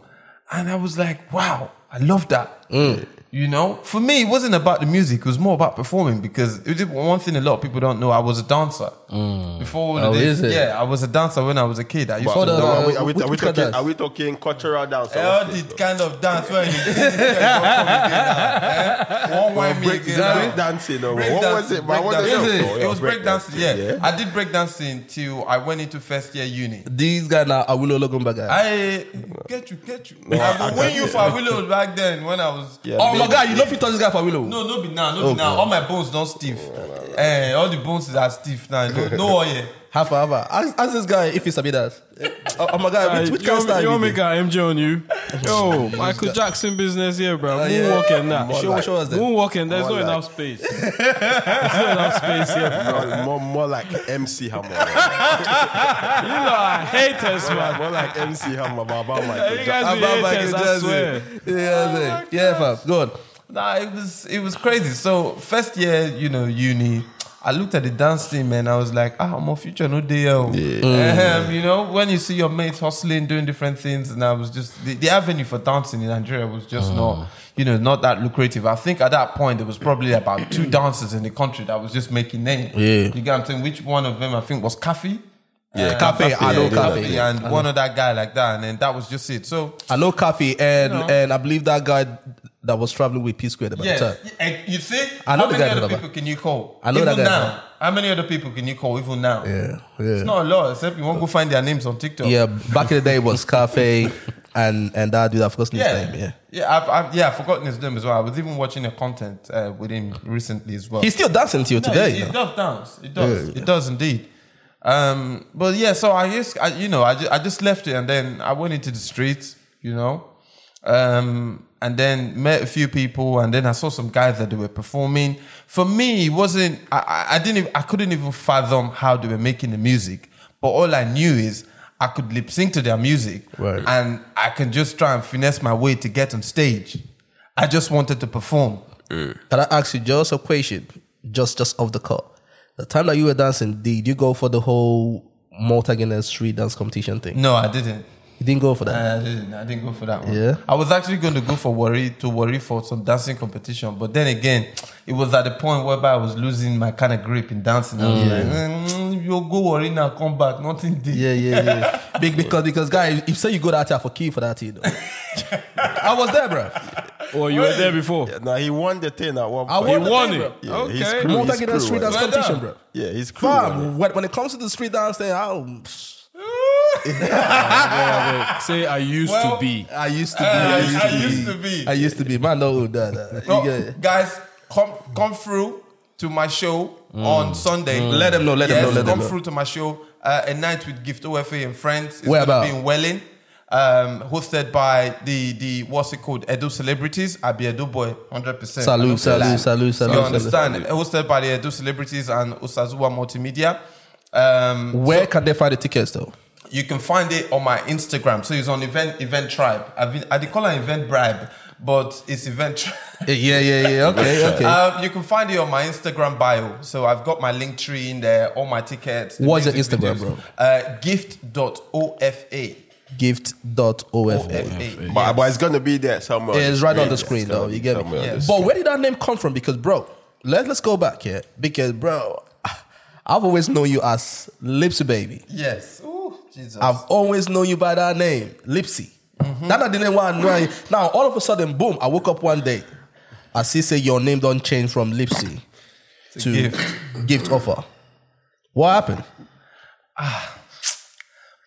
and i was like wow i love that mm. You know for me it wasn't about the music it was more about performing because it was one thing a lot of people don't know i was a dancer mm. before all Oh, of this is it? yeah i was a dancer when i was a kid i used But, to no, are, we, are, we, are, we talking, are we talking cultural dance? or all the this? kind of dance when you see this guy don't come again now? Eh? One wine me break, again is that now. break dancing or Break what was it? break? What dance. the- Is Oh, it? was break break dancing. Yeah. Yeah. I did break dancing till I went into first year uni. These guys now are Willow Logan guy. I get you, get you. I will win you for Willow back then when I was. Yeah, oh god, you know if you touch this guy for Willow. No, no be now, no be now. All my bones don't stiff. Eh, all the bones are stiff now. No, no oil. Half an hour. Ask, ask this guy if he's a that. Oh, oh my god, which, which you want, you want me be? MJ on you? Yo, Michael Jackson business here, bro. Uh, yeah. Moonwalking that. Show- Show, show us that. Moonwalking, there's More not like- enough space. there's not enough space here, bro. More, more, more like MC Hammer. You know, I hate us, man. more like MC Hammer, but about You guys Jackson. be Michael haters, I swear. Yeah, yeah, yeah, fam. Go on. Nah, it was it was crazy. So first year, you know, uni, I looked at the dance team and I was like, ah, my future no day. oh. Um, you know, when you see your mates hustling, doing different things, and I was just the, the avenue for dancing in Nigeria was just not, you know, not that lucrative. I think at that point there was probably about two dancers in the country that was just making name. Yeah. you get what I'm saying. Which one of them I think was Kaffy? Yeah, Kaffy, I know yeah, Kaffy. Kaffy and one other guy like that, and then that was just it. So I know Kaffy and You know. and I believe that guy that was traveling with P Square at the Yes. time. You see, I know how the many guy other that- people can you call? I know even that guy. now. How many other people can you call even now? Yeah, yeah. It's not a lot, except you won't go find their names on TikTok. Yeah, back in the day it was Kaffy and and that dude I forgot his Yeah, name. Yeah. yeah, I've, I've, yeah, I've forgotten his name as well. I was even watching a content uh, with him recently as well. He's still dancing till No, today. He, you know. does dance. It does. Yeah, It does indeed. Um, but yeah, so I just, I, you know, I just, I just left it and then I went into the streets, you know, um, and then met a few people and then I saw some guys that they were performing. For me, it wasn't, I, I- I didn't, even, I couldn't even fathom how they were making the music. But all I knew is I could lip sync to their music Right. and I can just try and finesse my way to get on stage. I just wanted to perform. Can I ask you just a question, just just off the cuff? The time that you were dancing, did you go for the whole Guinness street dance competition thing? No, I didn't. You didn't go for that. I didn't. I didn't go for that one. Yeah? I was actually going to go for Warri to Warri for some dancing competition, but then again, it was at the point whereby I was losing my kind of grip in dancing. I was like, mm, you go Warri now, come back, nothing did. Yeah, yeah, yeah. Big because because guys, if say you go that there for key for that, you know. I was there, bro. Oh, you were there before. Now he won the thing at one I point. won the won thing, it. bro. Yeah, Okay. his crew, Malta his Guinness crew street won dance it. Competition, done. bro. Yeah, he's crew. won. Fam, when, when it comes to the street dance thing, I, Yeah, say I used Well, to be. I used to be. Uh, I used to I be. used to be. I used to be. Man, no, that, that. No, You get it. guys, come come through to my show on Sunday. Let them know, let them know, let them come know. through to my show. Uh, a night with Gift OFA and friends. It's Where gonna about? be in Welling. Um, hosted by the the what's it called? Edo celebrities. I be Edo boy, hundred percent. Salute, salute, salute, salute, You salute. understand? Hosted by the Edo celebrities and Usazuwa Multimedia. Um, Where can they find the tickets though? you can find it on my Instagram. So it's on Event Eventbrite. I've been, I did call it Event Bribe, but it's Eventbrite. Yeah, yeah, yeah. Okay, okay. Um, you can find it on my Instagram bio. So I've got my Linktree in there, all my tickets. What's your Instagram, videos. bro? Uh, gift.ofa. Gift.ofa. OFA. But, but it's gonna be there somewhere. Yeah, it's right on the screen gonna though. You get me? somewhere on the Yes. But where did that name come from? Because bro, let let's go back here. Because bro, I've always known you as Lipsy baby. Yes. Ooh, Jesus. I've always known you by that name, Lipsy. Mm-hmm. That I didn't want to know. Now all of a sudden, boom! I woke up one day. I see say your name don't change from Lipsy to gift. gift OFA. What happened? Ah,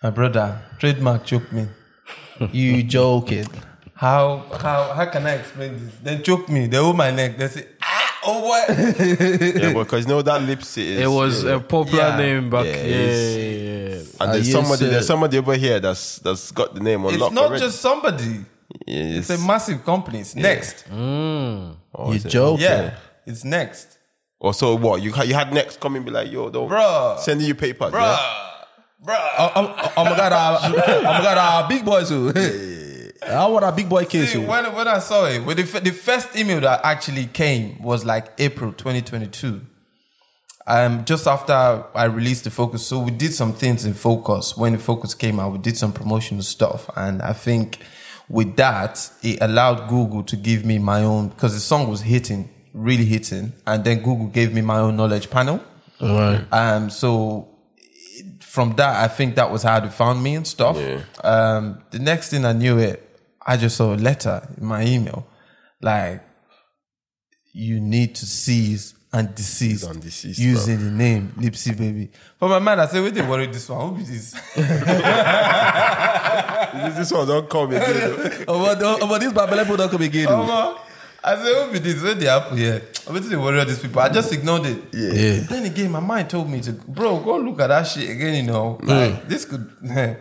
my brother, trademark choked me. You joking? How how how can I explain this? They choke me. They hold my neck. They say, ah, oh what? yeah, because you know that lips is. It was yeah. a popular Yeah. name back. Yeah, Yeah, it's- yeah, yeah. and I there's used somebody to- there's somebody over here that's that's got the name on it's lock not already. just somebody. Yeah, It's a massive company. It's next. oh, You is it? joking? Yeah, it's next. Or so what? You had you had next come and be like, yo, don't Bruh. sending you papers, Bruh. yeah? Bruh. Oh, oh, oh my god! Uh, oh my god! Uh, big boys who? I want a big boy case. See, who? when, when I saw it, when the, the first email that actually came was like April 2022. Um, just after I released the Focus, so we did some things in Focus. When the Focus came out, we did some promotional stuff, and I think with that, it allowed Google to give me my own because the song was hitting, really hitting, and then Google gave me my own knowledge panel. Right. Um, so from that, I think that was how they found me and stuff. Um, the next thing I knew it, I just saw a letter in my email, like you need to seize and decease and decease, using the name Lipsy Baby. For my mind, I said, wait, they worry this one. Who be this? This, one don't come again. Oh, but, oh, but this Babylon people don't come again. oh. I said, who be this? Where they happen here? I went to worry of these people. I just ignored it. Yeah. Then again, my mind told me to, bro, go look at that shit again. You know, mm. like this could, eh,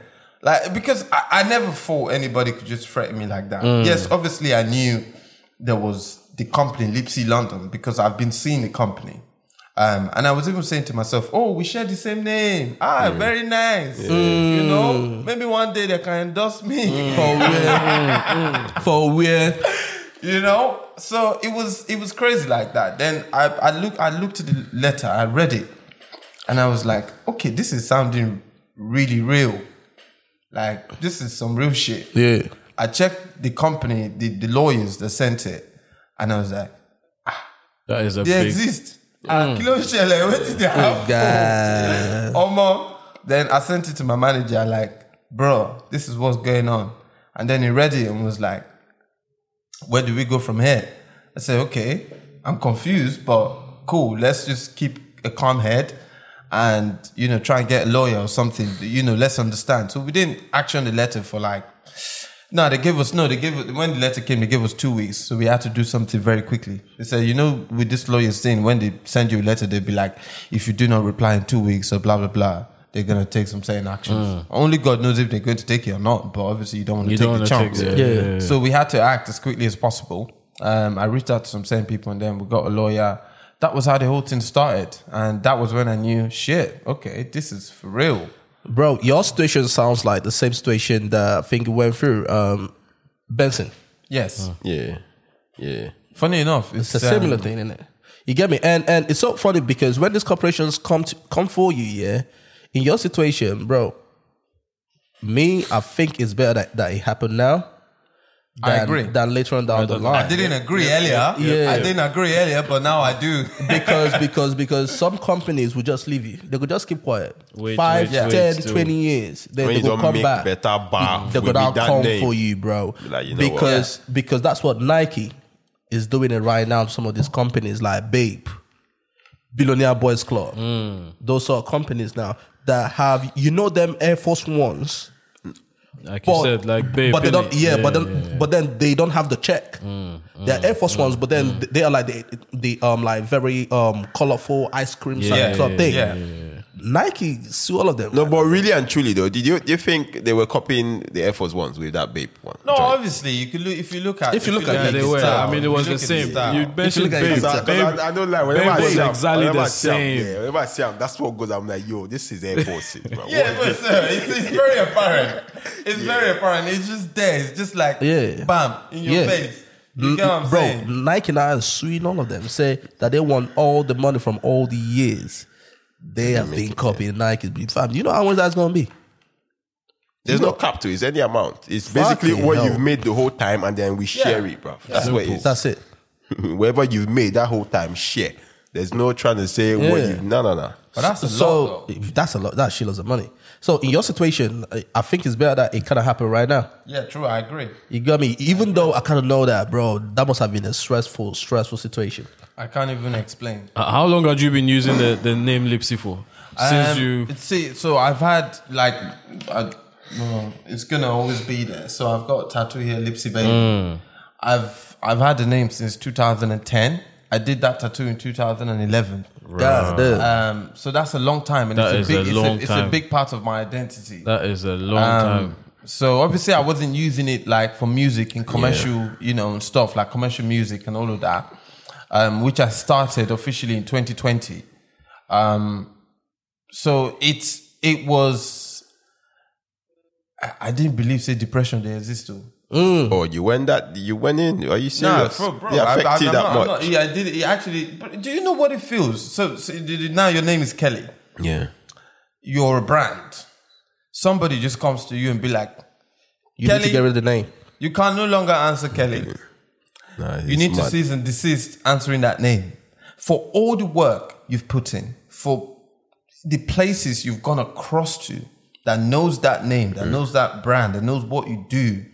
like because I, I never thought anybody could just threaten me like that. Yes, obviously I knew there was the company Lipsy London because I've been seeing the company. Um, and I was even saying to myself, "Oh, we share the same name. Ah, very nice. You know, maybe one day they can endorse me." For where? For where? you know. So it was it was crazy like that. Then I I look I looked at the letter, I read it, and I was like, okay, this is sounding really real. Like this is some real shit. Yeah. I checked the company, the, the lawyers that sent it, and I was like, ah, That is a they big. exist. Ah, kí ló like, ṣẹlẹ̀? Where did they have? God. Omo. Then I sent it to my manager, like, bro, this is what's going on. And then he read it and was like, where do we go from here? I said, okay, I'm confused, but cool. Let's just keep a calm head and, you know, try and get a lawyer or something. You know, let's understand. So we didn't action the letter for like, no, they gave us, no, they gave us, when the letter came, they gave us two weeks. So we had to do something very quickly. They said, you know, with this lawyer's thing, when they send you a letter, they'll be like, if you do not reply in two weeks or blah, blah, blah, they're going to take some certain actions. Only God knows if they're going to take it or not, but obviously you don't want to You take the chance. take it. Yeah. yeah. So we had to act as quickly as possible. Um, I reached out to some certain people and then we got a lawyer. That was how the whole thing started. And that was when I knew, shit, okay, this is for real. Bro, your situation sounds like the same situation that I think you went through. Um, Benson. Yes. Yeah, yeah. Funny enough, it's, It's a similar um, thing, isn't it? You get me? And and it's so funny because when these corporations come to come for you, yeah, in your situation, bro, me, I think it's better that, that it happened now. I agree. Than later on down the line. I didn't agree earlier. Yeah. I didn't agree earlier, but now I do. because because because some companies will just leave you. They could just keep quiet. Wait, Five, wait, wait, 10, still. 20 years. Then When they you will don't come make back. better bar, They're with gonna that come name. for you, bro. Like, you know what? because because that's what Nike is doing it right now. to Some of these companies like Bape, Billionaire Boys Club, Mm. those sort of companies now that have you know them Air Force Ones. Like you said, like Bape. but they don't. innit? Yeah, but then, yeah, Mm, yeah. but then they don't have the check. They're Air Force ones, but then they are like the, the um like very um colorful ice cream Yeah, sort of yeah, thing. yeah, Nike sue all of them. No, but really and truly though, did you do you think they were copying the Air Force ones with that Bape one? No, joint? obviously you could look if you look at If you look at Yeah, they were. style. I mean, it was the look the same. style. You If mentioned look at Bape. it, I, it's- cause Bape. I, I don't lie. Whenever Bape I was see 'em- exactly whenever the I see 'em, same. Yeah, whenever I see 'em, that's what goes. I'm like, yo, this is Air Force. Yeah, but sir, it's, it's very apparent. It's very apparent. It's just there. It's just like Yeah. bam in your Yeah. face. You get what I'm Bro, saying? Nike now is suing all of them. Say that they want all the money from all the years they have been copying Nike. Fam, you know how much that's gonna be? There's no cap to it. It's any amount. It's basically Fucking what hell. you've made the whole time, and then we share Yeah. it, bro. That's what it is. That's it. Whatever you've made that whole time, share. There's no trying to say what Yeah. you've. No, no, no. But that's a so lot. Though. that's a lot. That's shitloads of money. So in your situation, I- I think it's better that it kind of happened right now. Yeah, true. I agree. You got me. Even though I kind of know that, bro, that must have been a stressful, stressful situation. I can't even explain. Uh, How long had you been using the, the name Lipsy for? Since Um, you. see, so I've had like, I, no, it's gonna always be there. So I've got a tattoo here, Lipsy Baby. Mm. I've I've had the name since 2010. I did that tattoo in 2011. God damn. Um, so that's a long time, and That it's is a a big, long it's, a, it's a big part of my identity. That is a long Um, time. So obviously, I wasn't using it like for music and commercial, you know, and stuff like commercial music and all of that, um, which I started officially in 2020. Um, so it's it was. I, I didn't believe say depression they exist too. Oh, you went that? You went in? Are you serious? Nah, bro, bro. They I- I- affected I'm that not- much? not- yeah, I did. It actually. But do you know what it feels? So, so now your name is Kelly. yeah. You're a brand. Somebody just comes to you and be like, You need to get rid of the name. "You can no longer answer Kelly. Nah, You need to cease and desist answering that name for all the work you've put in, for the places you've gone across to that knows that name, Mm. that knows that brand, that knows what you do.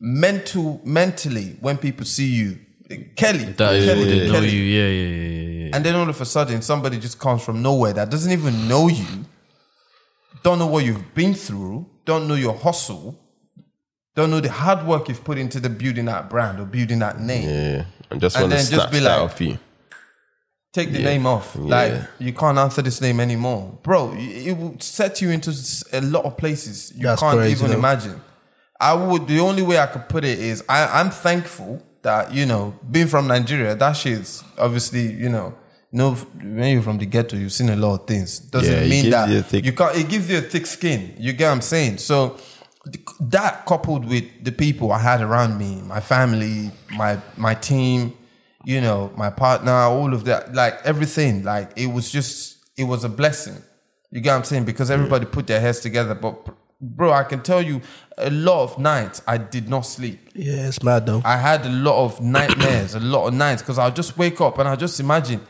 Mental, mentally, when people see you, Kelly, That is Kelly, what they know Kelly. you. Yeah, yeah, yeah, yeah, yeah. and then all of a sudden somebody just comes from nowhere that doesn't even know you, don't know what you've been through, don't know your hustle, don't know the hard work you've put into the building that brand or building that name. Yeah, and just And want to then just be like- off you. Take the name off. Yeah. Like you can't answer this name anymore, bro. It it will set you into a lot of places you That's can't crazy, even though. imagine. I would. The only way I could put it is I, I'm thankful that you know being from Nigeria. That shit's obviously you know. No, when you're from the ghetto, you've seen a lot of things. Doesn't Yeah, mean that you thick- you can't. It gives you a thick skin. You get what I'm saying? So, that coupled with the people I had around me, my family, my my team, you know, my partner, all of that, like everything, like it was just it was a blessing. You get what I'm saying? Because everybody put their heads together. But bro, I can tell you, a lot of nights I did not sleep. Yeah, it's mad though. I had a lot of nightmares, a lot of nights, because I'll just wake up and I'll just imagine,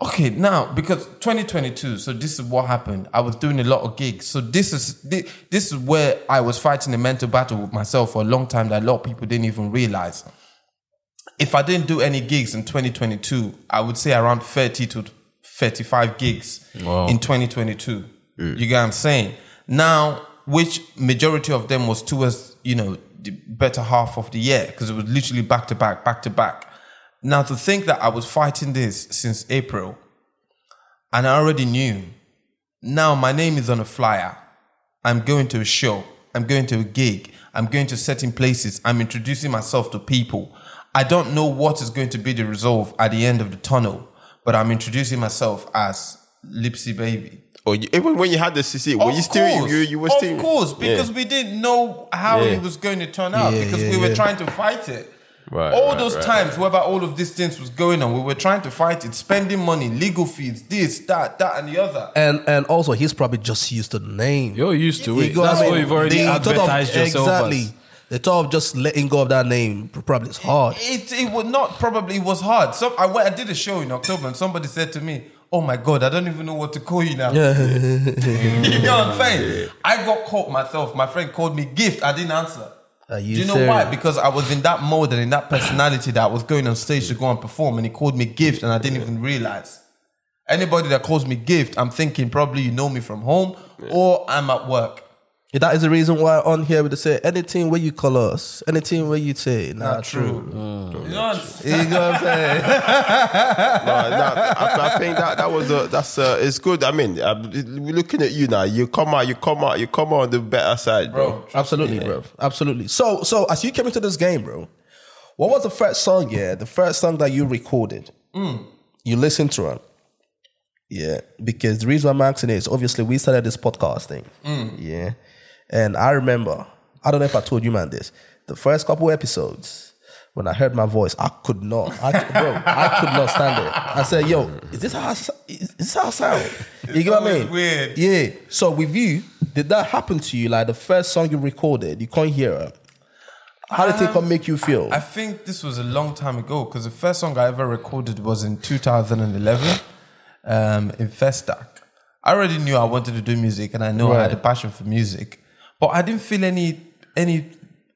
okay, now because 2022, so this is what happened. I was doing a lot of gigs. So this is thi- this is where I was fighting a mental battle with myself for a long time that a lot of people didn't even realize. If I didn't do any gigs in 2022, I would say around 30 to 35 gigs in 2022. You get what I'm saying? Now, which majority of them was towards, you know, the better half of the year because it was literally back to back, back to back. Now, to think that I was fighting this since April and I already knew, now my name is on a flyer. I'm going to a show. I'm going to a gig. I'm going to certain places. I'm introducing myself to people. I don't know what is going to be the resolve at the end of the tunnel, but I'm introducing myself as Lipsy Baby. Or you, even when you had the CC, were Of you still course, you, you were of still course, because Yeah. we didn't know how Yeah. it was going to turn out Yeah, because yeah, we were yeah. trying to fight it. Right, all right, those right, times, whether all of these things was going on, we were trying to fight it, spending money, legal fees, this, that, that, and the other. And and also he's probably just used to the name. You're used to You it. go- That's I mean, what you've already the thought of- advertised yourself exactly. as. The thought of just letting go of that name probably is hard. It it would not probably it was hard. So I went, I did a show in October, and somebody said to me, "Oh my god, I don't even know what to call you now." you know what I'm saying? I got caught myself. My friend called me gift. I didn't answer. Are Do you you know why? Because I was in that mode and in that personality that I was going on stage to go and perform, and he called me gift, and I didn't even realize. Anybody that calls me gift, I'm thinking probably you know me from home or I'm at work. That is the reason why on here we say anything where you call us, anything where you say, not, true. You know what I'm saying? You know what I'm saying? No, that- I, I think that that was a, that's uh, it's good. I mean, uh, we're looking at you now. You come out, you come out, you come out on the better side, bro. Absolutely, bro. Absolutely. So, so as you came into this game, bro, what was the first song? Yeah, the first song that you recorded. You listened to it. Yeah, because the reason I'm asking is obviously we started this podcast thing. Yeah, and I remember. I don't know if I told you, man, this. The first couple episodes. When I heard my voice, I could not, I, bro, I could not stand it. I said, "Yo, is this how I, s- is this how I sound?" You get what I mean? weird. Yeah. So with you, did that happen to you? Like the first song you recorded, you can't hear it. How did it come make you feel? I think this was a long time ago because the first song I ever recorded was in 2011 um, in Festac. I already knew I wanted to do music and I know I had a passion for music, but I didn't feel any any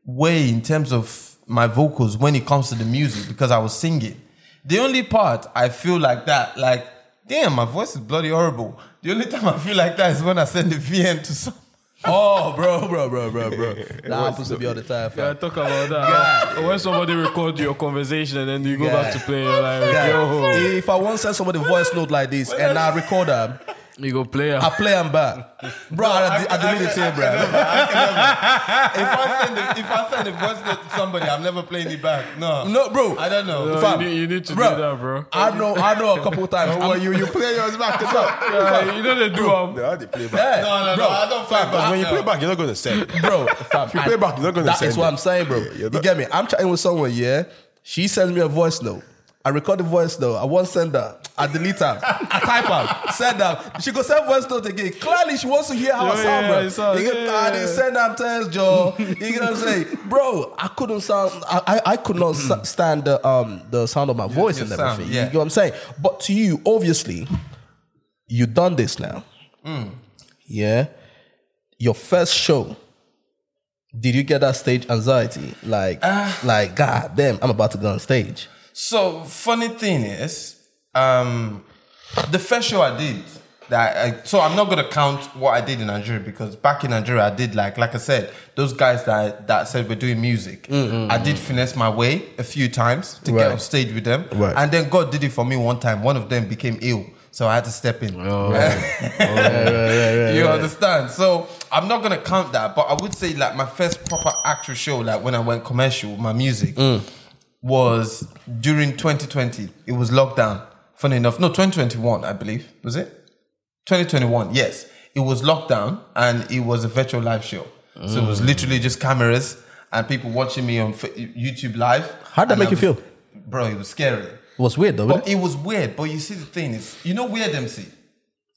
way in terms of my vocals when it comes to the music because I was singing. The only part I feel like that, like, damn, my voice is bloody horrible. The only time I feel like that is when I send the VM to some. oh, bro, bro, bro, bro, bro. That happens to me all the time. Yeah, talk about that. When somebody record your conversation and then you go back to play, you're like, Yeah. yo, If I want to send somebody voice note like this and I record them, you go play. I play them back. Bro, I, I delete it here, bro. if I send a, if I send a voice note to somebody, I'm never playing it back. No, No, bro. I don't know. No, Fam, you, need, you need to bro. do that, bro. I know, I know a couple times. Well, you you play yours back. It's not. Yeah, you know they do um, No, they play back. No, no, Bro, no, I don't play Because back. when you play back, you're not gonna send. it. bro. Fam, you play back, you're not gonna That send is what. I'm saying, bro. Yeah, you're you not- get me? I'm chatting with someone, yeah. She sends me a voice note. I record the voice though. I won't send her. I delete her. I type her. Send her. She go send voice note again. Clearly, she wants to hear how I sound, yeah, bro. it sounds- you get, yeah, I didn't send them text, Joe. You get what I'm saying, bro? I couldn't sound. I I, I could not stand the um the sound of my voice and sound, everything. yeah. You know what I'm saying? But to you, obviously, you done this now. Mm. Yeah. Your first show. Did you get that stage anxiety? Like, Ah. like, god damn, I'm about to go on stage. So funny thing is, um, the first show I did. That I, so I'm not gonna count what I did in Nigeria because back in Nigeria I did like like I said those guys that that said we're doing music mm, mm, I did mm. finesse my way a few times to Right. get on stage with them Right. and then God did it for me one time one of them became ill so I had to step in oh, oh, you understand? So I'm not gonna count that, but I would say like my first proper actual show, like when I went commercial, with my music was during 2020. It was lockdown. Funny enough, no, 2021, I believe. Was it? 2021, yes. It was lockdown and it was a virtual live show. So it was mm. literally just cameras and people watching me on YouTube live. How did that make I you was- feel? Bro, it was scary. It was weird though. But wasn't it was weird. But you see, the thing is, you know, Weird MC.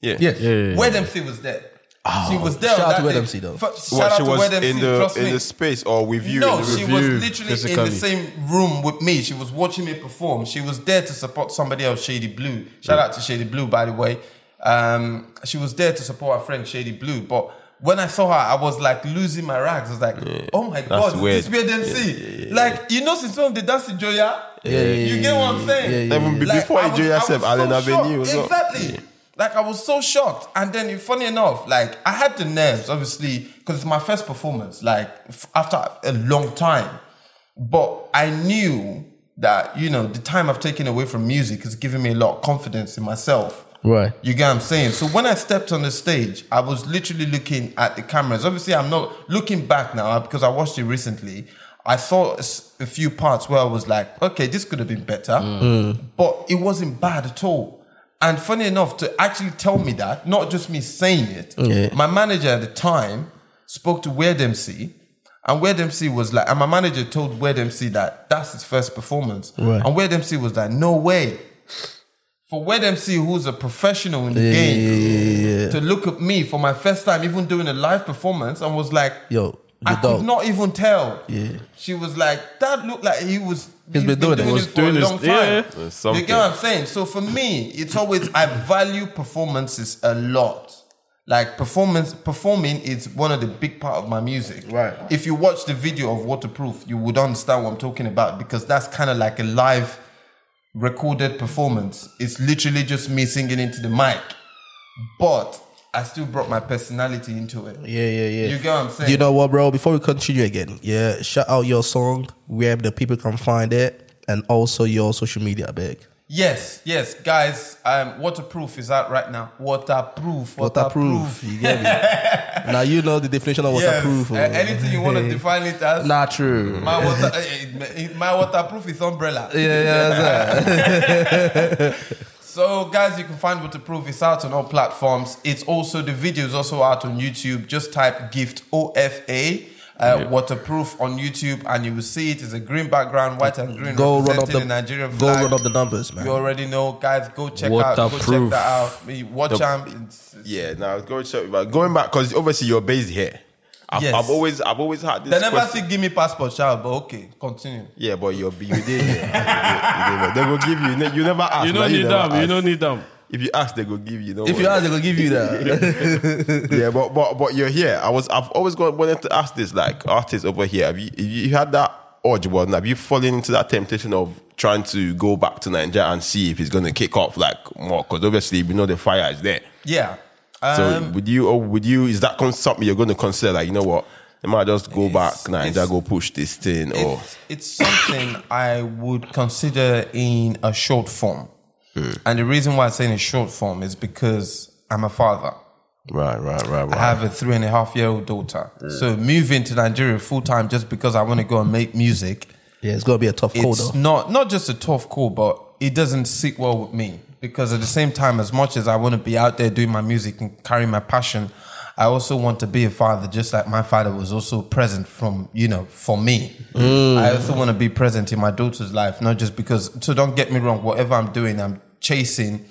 Yeah. it? Yeah. Yeah. Weird MC was there. She was there. shout on out to Weird day. MC though. F- shout What, out she to was Weird MC. in the trust in me. the space or with you. No, in the she review. was review, literally in the same room with me. She was watching me perform. She was there to support somebody else, Shady Blue. Shout out to Shady Blue, by the way. Um, she was there to support our friend Shady Blue. But when I saw her, I was like losing my rags. I was like, oh my god, weird. this is weird MC. Like, you know, since when they dance in Joya, yeah, you yeah, get what I'm saying? yeah, yeah, Even be- before I was- Joya I was said, Allen so Avenue shocked. as. Exactly. Like I was so shocked, and then funny enough, like I had the nerves, obviously, because it's my first performance, like f- after a long time. But I knew that you know the time I've taken away from music has given me a lot of confidence in myself. Right. You get what I'm saying? So when I stepped on the stage, I was literally looking at the cameras. Obviously, I'm not looking back now uh, because I watched it recently. I saw a few parts where I was like, okay, this could have been better, mm. but it wasn't bad at all. And funny enough, to actually tell me that, not just me saying it, Yeah. my manager at the time spoke to Weird MC, and Weird MC was like, and my manager told Weird MC that that's his first performance. Right. And Weird MC was like, no way. For Weird MC, who's a professional in the Yeah, game, yeah, to look at me for my first time, even doing a live performance, and was like, Yo, I you could not even tell. Yeah. She was like, that looked like he was. He's been doing it. it Was for doing a this- long time. yeah. You get what I'm saying? So for me, it's always I value performances a lot. Like performance, performing is one of the big part of my music. Right. If you watch the video of Waterproof, you would understand what I'm talking about because that's kind of like a live recorded performance. It's literally just me singing into the mic, but I still brought my personality into it. Yeah, yeah, yeah. You get what I'm saying? You know what, bro? Before we continue again, yeah, shout out your song where the people can find it, and also your social media, big. Yes, yes, guys. Um, waterproof is out right now. Waterproof, Waterproof, you get me? now you know the definition of Yes, waterproof. uh, oh. anything you want to define it as. Not true. My water, eh, eh, my waterproof is umbrella. yeah, yeah. So, guys, you can find Waterproof. It's out on all platforms. It's also the video is also out on YouTube. Just type Gift OFA. Uh, Waterproof on YouTube, and you will see it. It's a green background, white and green, Go run up the the Nigerian go run up the numbers, man. You already know, guys. Go check out. Go check that out. Me Watch them. It's- it's- Yeah, now go check. But going back, because obviously you're based here. I've, Yes. I've always, I've always had this. They never question. say give me passport, child, but okay, continue. Yeah, but you're you did. here. You did- They will give you. You never ask. You don't need never them. You don't need them. If you ask, they go give you. No if you ask, they're gonna give you that. yeah, but but but you're here. I was. I've always got, wanted to ask this. Like artists over here, have you, have you had that urge? Well, have you fallen into that temptation of trying to go back to Nigeria and see if it's going to kick off like more? Because obviously we know the fire is there. Yeah. So Um, would you or would you? Is that con- something you're going to consider? Like you know what? I might just go back Nigeria, it's- go push this thing, or it's, it's something I would consider in a short form. And the reason why I say in a short form is because I'm a father. right, right, right, right. I have a three and a half year old daughter. So moving to Nigeria full time just because I want to go and make music, yeah, it's gonna be a tough call it's though. not not just a tough call, but it doesn't sit well with me because at the same time, as much as I want to be out there doing my music and carrying my passion, I also want to be a father, just like my father was also present from you know for me. Mm. I also want to be present in my daughter's life, not just because. So don't get me wrong. Whatever I'm doing, I'm chasing.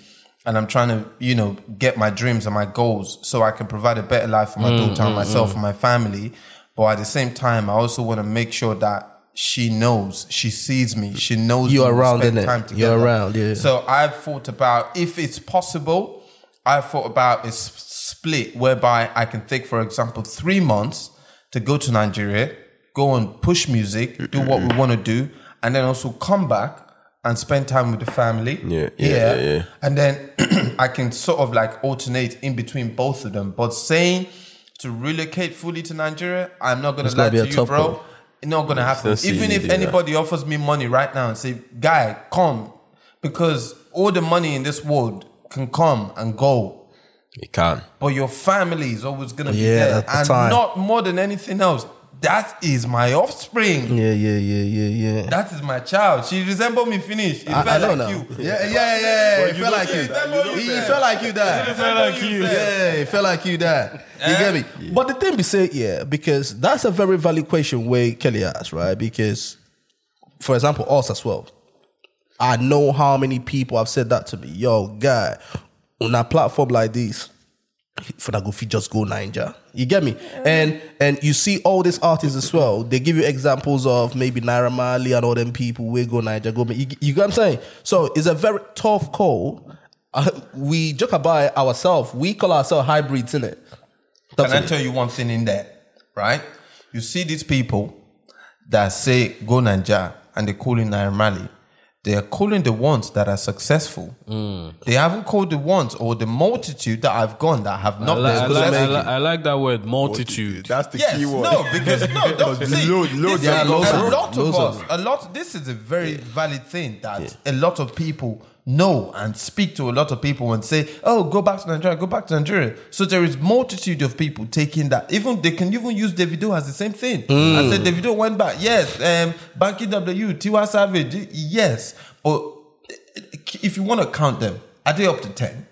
And I'm trying to, you know, get my dreams and my goals so I can provide a better life for my mm, daughter and mm, myself and my family. But at the same time, I also want to make sure that she knows, she sees me, she knows You're we around, spend innit? time You're around, yeah. So I've thought about if it's possible. I've thought about a s- split whereby I can take, for example, three months to go to Nigeria, go and push music, do what we want to do, and then also come back and spend time with the family. Yeah, yeah, yeah, yeah. And then I can sort of like alternate in between both of them. But saying to relocate fully to Nigeria, I'm not gonna It's lie gonna be to a you, tough bro. call. Not gonna happen. Even if anybody offers me money right now and say, "Guy, come," because all the money in this world can come and go, you can. but your family is always gonna be there, and time. not more than anything else. That is my offspring. Yeah, yeah, yeah, yeah, yeah. That is my child. She resembled me finish. It I, I felt don't like know. you. Yeah, yeah, yeah. But It felt like say you. that, you don't He felt like you that. felt like you. Yeah, it felt like you that. You eh? get me? But the thing be say, yeah, because that's a very valid question where Kelly asked, right? Because, for example, us as well. I know how many people have said that to me. Yo, guy, on a platform like this, for fit just go Naija. You get me? And and you see all these artists as well. They give you examples of maybe Naira Marley and all them people. We go Naija, go. You, you get what I'm saying? So it's a very tough call. Uh, we joke about ourselves. We call ourselves hybrids, innit? Can I tell you one thing in there, right? You see these people that say go Naija and they call in Naira Marley. They are calling the ones that are successful. Mm. They haven't called the ones or the multitude that I've gone that have I, not like, I, been like, I, successful. like, I like that word, multitude. That's the Yes, key word. no, because no, don't see. load- load this there is- are loads a of- lot of loads us, of- a lot. This is a very valid thing that a lot of people know and speak to a lot of people and say, "Oh, go back to Nigeria, go back to Nigeria." So there is multitude of people taking that. Even they can even use Davido as the same thing. I said Davido went back. Yes, um, Banky W, Tiwa Savage. Yes, but if you want to count them, are they up to ten?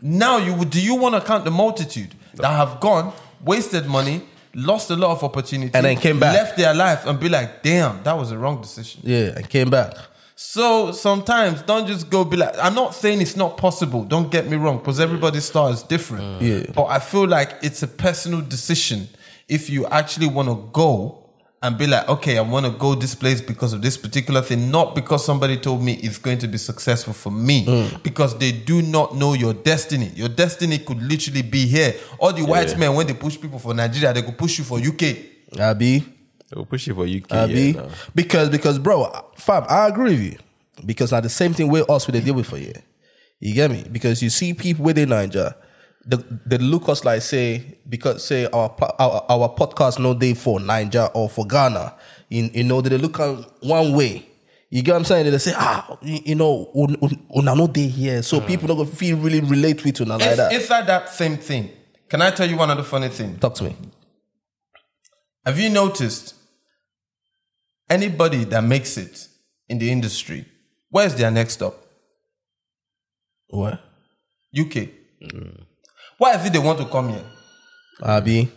Now you would- do you want to count the multitude that have gone, wasted money, lost a lot of opportunity, And then came back. left their life, and be like, "Damn, that was a wrong decision." Yeah, and came back. So sometimes don't just go be like, I'm not saying it's not possible. Don't get me wrong, because everybody's style is different. Mm. Yeah. But I feel like it's a personal decision if you actually want to go and be like, okay, I want to go this place because of this particular thing, not because somebody told me it's going to be successful for me, mm. because they do not know your destiny. Your destiny could literally be here. All the white men, when they push people for Nigeria, they could push you for UK. Abi. They'll push you for UK. Abi. yeah, no. Because because bro, fam, I agree with you. Because now the same thing with us we they deal with for you. You get me? Because you see people within Naija, they, they look us like say because say our our, our podcast no day for Naija or for Ghana. You, you know they look at one way. You get what I'm saying? They say, ah, you, you know, un, un, no day here, so people don't feel really relate with you like It's, that. inside that same thing. Can I tell you one other funny thing? Talk to me. Have you noticed anybody that makes it in the industry, where's their next stop? What? UK. Why is it they want to come here? Abi,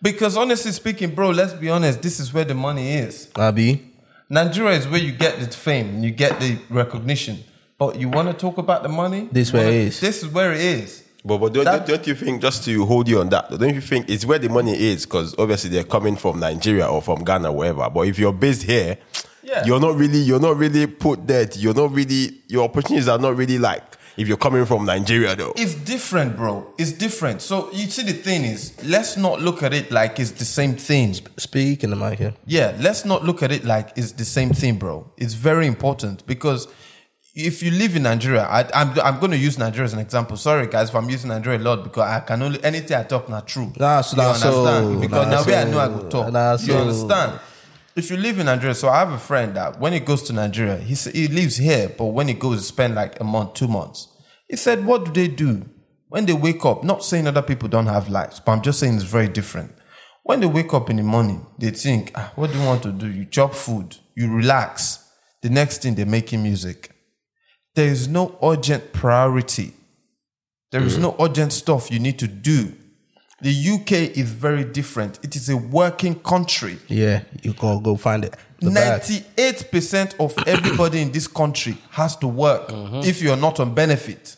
Because honestly speaking, bro, let's be honest, this is where the money is. Abi. Nigeria is where you get the fame, you get the recognition. But you want to talk about the money? This where wanna- it is. This is where it is. But, but don't, That- don't, don't you think, just to hold you on that, don't you think it's where the money is? Because obviously they're coming from Nigeria or from Ghana, or wherever. But if you're based here, Yeah. you're not really, you're not really put there. You're not really, your opportunities are not really like if you're coming from Nigeria, though. It's different, bro. It's different. So you see, the thing is, let's not look at it like it's the same thing. Speak in the mic here. Yeah, let's not look at it like it's the same thing, bro. It's very important because if you live in Nigeria, I, I'm I'm going to use Nigeria as an example. Sorry, guys, if I'm using Nigeria a lot because I can only anything I talk not true. So- you nah, so- understand? because now where I so- know I could talk. nah, you so- understand? If you live in Nigeria, so I have a friend that when he goes to Nigeria, he he lives here, but when he goes, he spend like a month, two months. He said, "What do they do when they wake up?" Not saying other people don't have lives, but I'm just saying it's very different. When they wake up in the morning, they think, ah, "What do you want to do?" You chop food, you relax. The next thing they're making music. There is no urgent priority. There is mm. no urgent stuff you need to do. The UK is very different. It is a working country. Yeah, you go go find it. The. Ninety-eight percent of everybody in this country has to work mm-hmm. if you're not on benefit.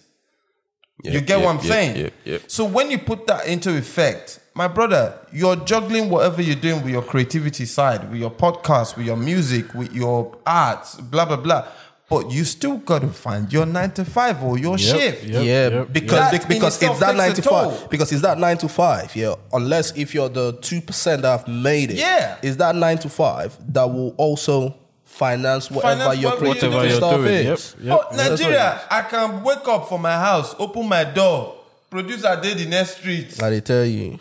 you get what I'm saying? yeah, yeah. So when you put that into effect, my brother, you're juggling whatever you're doing with your creativity side, with your podcast, with your music, with your arts, blah blah blah. But you still got to find your nine to five or your shift. yep. yeah, yep, because yep. because That it's that itself nine to five. Because it's that nine to five. Yeah, unless if you're the two percent that have made it. Yeah. is that nine to five that will also finance whatever Finance your whatever you're creative Whatever you're stuff doing. Yep. is. Yep. Oh, Nigeria, I can wake up from my house, open my door, producer did the next street. I tell you,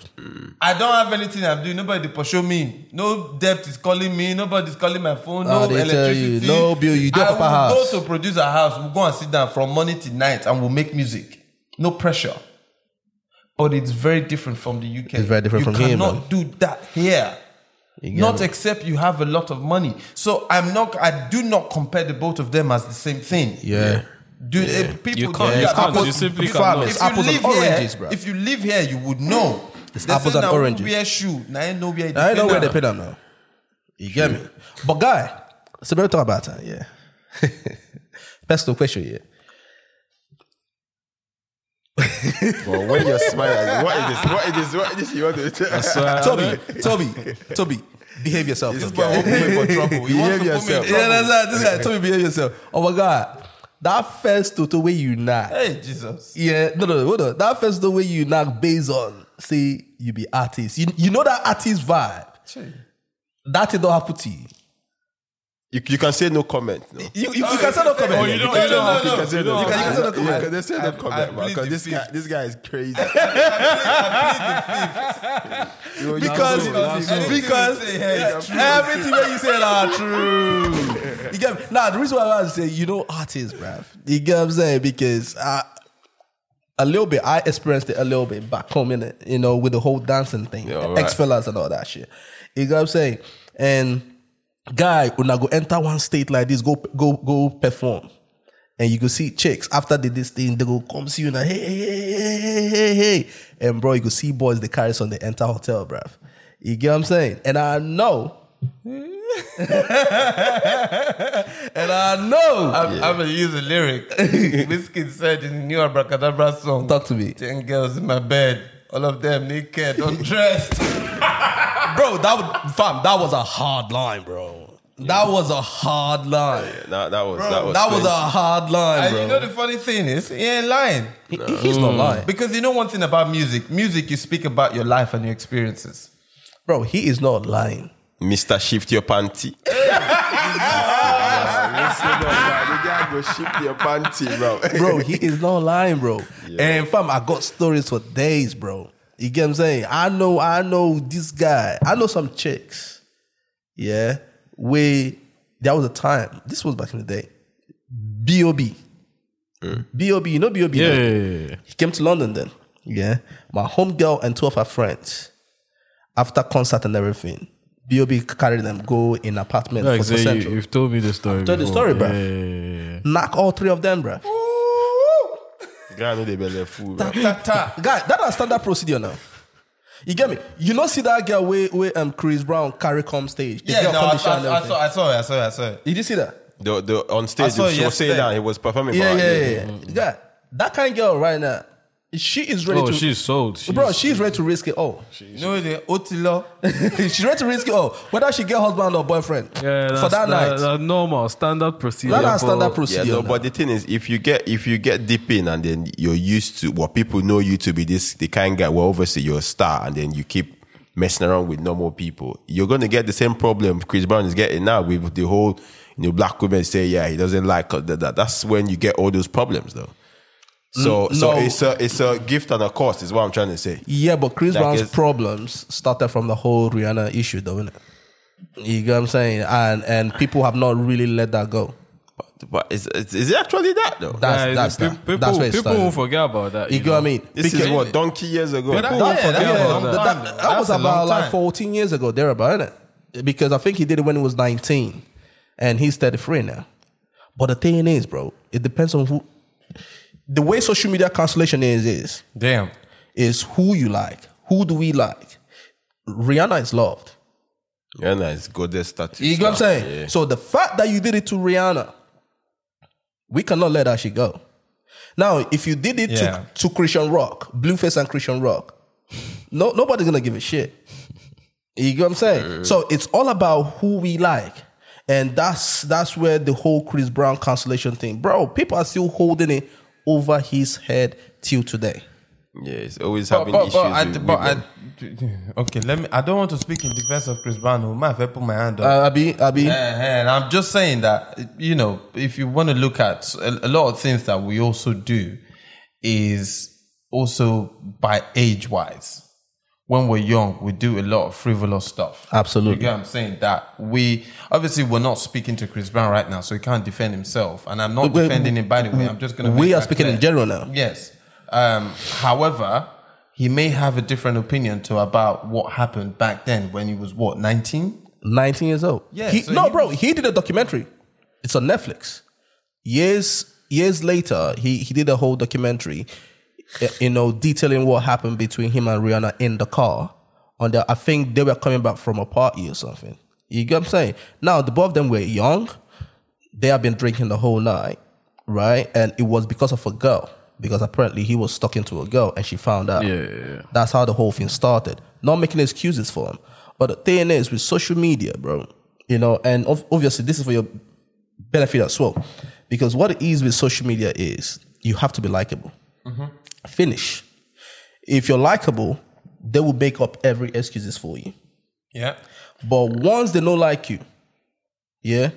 I don't have anything I'm doing. Nobody dey pursue me. No debt is calling me. Nobody's calling my phone. No they tell you, electricity. no bill, you do I will house. go to producer house. We'll go and sit down from morning till night and we'll make music. No pressure. but it's very different from the UK. It's very different you from here, You cannot do that here. Not except you have a lot of money. So I'm not. I do not compare the both of them as the same thing. Yeah. Do eh, people? You can't- do you that. can't. Apples- You simply Fam, cannot. it's if you apples live and here, oranges, bro. if you live here, you would know. It's They apples and now who oranges. Wear shoe. Now I know where they I know where they now. pay them now. You get me? But guy, so better talk about that, yeah. Personal question, yeah. But when you're smiling, what is this? What is this? What is this? You want to tell? Toby, Toby, Toby, behave yourself. This Toby. guy won't for trouble. He wants Behave to put me in yourself. trouble. Yeah, that's right. This guy, Toby, behave yourself. Oh my God. That first toto way you knock. Hey Jesus. Yeah, no, no, hold on. That first the way you knock based on, say, you be artist. You, you know that artist vibe. That thing don't happen to you. You, you can say no comment. No. You, you, you can say no comment. Oh, you don't- can you say don't no have to. comment. say You don't no You can say no You comment. can say I- no I comment, man. plead Because the this guy, fifth. this guy is crazy. You know, you Because, can say- Anything you because say here is true. everything that you say are true. You get me? Now, the reason why I was say, you know, artists, bruv. You get what I'm saying? Because I, a little bit, I experienced it a little bit back home in it, you know, with the whole dancing thing, Yeah, right. X fellas and all that shit. You get what I'm saying? And guy, when I go enter one state like this, go go go perform. And you go see chicks after they this thing, they go come see you now. Hey, hey, hey, hey, hey. And bro, you go see boys they carry on the enter hotel, bruv. You get what I'm saying? And I know. and I know. I'm, I'm gonna use a lyric. Wizkid said in the new Abracadabra song. Talk to me. Ten girls in my bed, all of them naked, undressed. Bro, that was fam, that was a hard line, bro. That was a hard line. That, that was that was That was a hard line, and bro. you know the funny thing is, he ain't lying. He- he's not mm. lying. Because you know one thing about music. Music, you speak about your life and your experiences. Bro, he is not lying. Mr. Shift your panty. Listen up, man. Go shift your panty, bro. bro, he is not lying, bro. And fam, I got stories for days, bro. You get what I'm saying? I know, I know this guy. I know some chicks. Yeah. Where there was a time, this was back in the day. B.O.B. B.O.B. Mm. You know B.O.B. Yeah, yeah, yeah, yeah. He came to London then. Yeah. My homegirl and two of her friends, after concert and everything, B.O.B. carried them, go in apartment Like for say, Central. you, you've told me the story. told the story, bruh. Yeah, yeah, yeah, yeah. Knock all three of them, bro. Guy know they belly full, bro. Ta ta. Guy, that is standard procedure now. You get me? You know, see that girl where, where um Chris Brown carry come stage. The Yeah, girl no, come I, the show and I, I saw, I saw it, I saw it, I saw it. Did you see that? The, the, on I stage, saw she was saying yesterday. that he was performing Yeah, for yeah, her. yeah, yeah. Guy, that kind of girl right now, she is ready Oh, to. she's sold. She's, bro, she's ready to risk it all. You know the Otilo? she's ready to risk it all, whether she get husband or boyfriend yeah, that's, for that, night. That's normal standard procedure. That is for- standard Yeah, procedure. no, but the thing is, if you get if you get deep in and then you're used to what people know you to be this the kind of guy well obviously you're a star and then you keep messing around with normal people, you're gonna get the same problem Chris Brown is getting now with the whole you know black women say yeah he doesn't like uh, that, that that's when you get all those problems though. So Mm, so no. it's a it's a gift and a cost is what I'm trying to say. Yeah, but Chris Like Brown's problems started from the whole Rihanna issue, though, innit? You get what I'm saying? And and people have not really let that go. But, but is, is is it actually that though? That's Yeah, that's that. people, that's where it people won't forget about that. You you get what I mean? this is what donkey years ago. But that- yeah, forget that's about that. that, that- that was a long about like 14 years ago, thereabout, isn't it? Because I think he did it when he was 19 and he's 33 now. But the thing is, bro, it depends on who. The way social media cancellation is, is, Damn. is who you like. Who do we like? Rihanna is loved. Yeah, nice goddess status. You get what I'm saying? Yeah. So the fact that you did it to Rihanna, we cannot let that shit go. Now, if you did it Yeah. to, to Chrisean Rock, Blueface and Chrisean Rock, no nobody's gonna give a shit. You get what I'm saying? Uh. So it's all about who we like. And that's that's where the whole Chris Brown cancellation thing, bro. People are still holding it over his head till today. Yeah, it's always But, having but, issues. but, I, with but women. I, okay, let me. I don't want to speak in defense of Chris Brown. Who might have put my hand up. Uh, Abi, Abi, and I'm just saying that you know, if you want to look at a, a lot of things that we also do, is also by age wise. When we're young, we do a lot of frivolous stuff. Absolutely. You get what I'm saying? That we obviously we're not speaking to Chris Brown right now, so he can't defend himself. And I'm not We- defending him by the way. I'm just gonna. we are speaking in general now. Yes. Um, however, he may have a different opinion to about what happened back then when he was what 19 19 years old. Yeah, He, so no, he bro, was- he did a documentary. It's on Netflix. Years years later, he he did a whole documentary, you know, detailing what happened between him and Rihanna in the car. On the, uh, I think they were coming back from a party or something. You get what I'm saying? Now, the both of them were young. They have been drinking the whole night, right? And it was because of a girl. Because apparently he was talking to a girl and she found out. Yeah, yeah, yeah. That's how the whole thing started. Not making excuses for him. But the thing is, with social media, bro, you know, and ov- obviously this is for your benefit as well. Because what it is with social media is you have to be likable. Mm-hmm. Finish. If you're likable, they will make up every excuses for you. yeah But once they don't like you, yeah,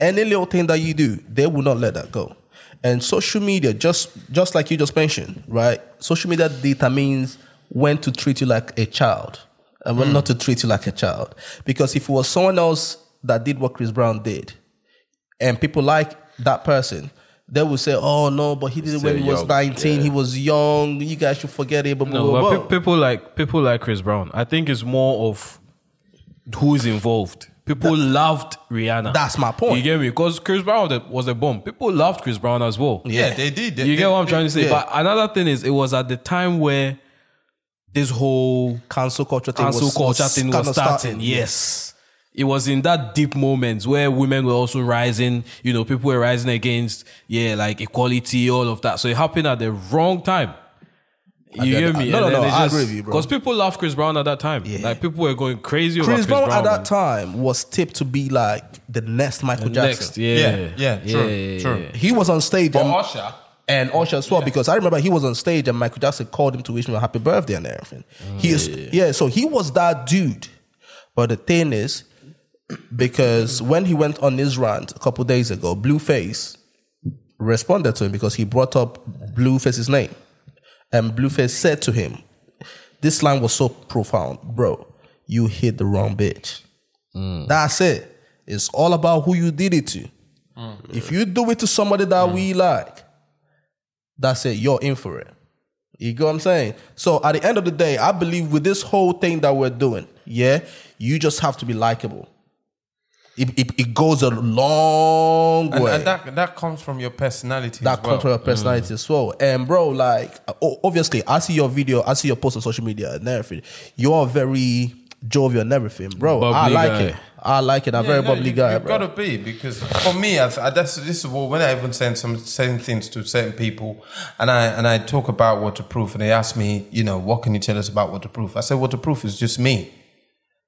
any little thing that you do, they will not let that go. And social media, just just like you just mentioned, right? Social media determines when to treat you like a child and when hmm. not to treat you like a child. Because if it was someone else that did what Chris Brown did, and people like that person, they will say, "Oh no, but he did it when he was young, nineteen. He was young. You guys should forget it." Blah, blah, No, blah, but blah. pe- people like people like Chris Brown. I think it's more of who's involved. People loved Rihanna. That's my point. You get me? Because Chris Brown was a- was bomb. People loved Chris Brown as well. yeah, they did They- you they- get what I'm they- trying to say? yeah. But another thing is, it was at the time where this whole cancel culture thing cancel was, culture was thing was kinda starting. Yes. It was in that deep moments where women were also rising, you know, people were rising against, yeah, like equality, all of that. So it happened at the wrong time. You hear me? No, no, no, I agree with you, bro. Because people loved Chris Brown at that time. Like people were going crazy Chris Chris Brown, Brown. at that time was tipped to be like the next Michael Jackson. Next, yeah. Yeah, yeah, true, true. He was on stage But and, Usher and Usher as well because I remember he was on stage and Michael Jackson called him to wish him a happy birthday and everything. he is mm. yeah, so he was that dude. But the thing is, because when he went on his rant a couple days ago, Blueface responded to him because he brought up Blueface's name. And Blueface said to him, This line was so profound, bro. You hit the wrong bitch. Mm. That's it. It's all about who you did it to. Mm. If you do it to somebody that we mm. like, that's it. You're in for it. You get what I'm saying? So at the end of the day, I believe with this whole thing that we're doing, yeah, you just have to be likable. It, it, it goes a long and, way and that that comes from your personality that as well. comes from your personality as well. And bro, like obviously, I see your video, I see your post on social media and everything. You're very jovial and everything, bro. I like guy. it. I like it. I'm very no, bubbly you, guy, You've bro. got to be because for me, I, I, that's this is what when I even send some saying things to certain people, and I and I talk about waterproof, and they ask me, you know, what can you tell us about waterproof? I say waterproof is just me.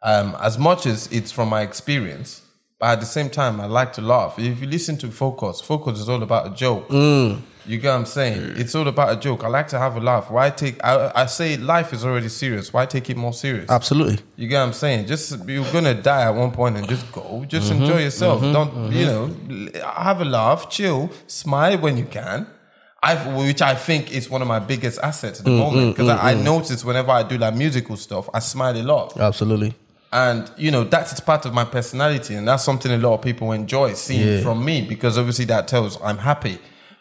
Um, as much as it's from my experience, but at the same time, I like to laugh. If you listen to Focus, Focus is all about a joke. Mm. You get what I'm saying? Mm. It's all about a joke. I like to have a laugh. Why take? I, I say life is already serious. Why take it more serious? Absolutely. You get what I'm saying? Just you're gonna die at one point and just go. Just mm-hmm. enjoy yourself. Mm-hmm. Don't you mm-hmm. know? Have a laugh, chill, smile when you can. I, which I think is one of my biggest assets at the mm, moment because I, I notice whenever I do like musical stuff, I smile a lot, Absolutely. And you know that's part of my personality, and that's something a lot of people enjoy seeing from me because obviously that tells I'm happy,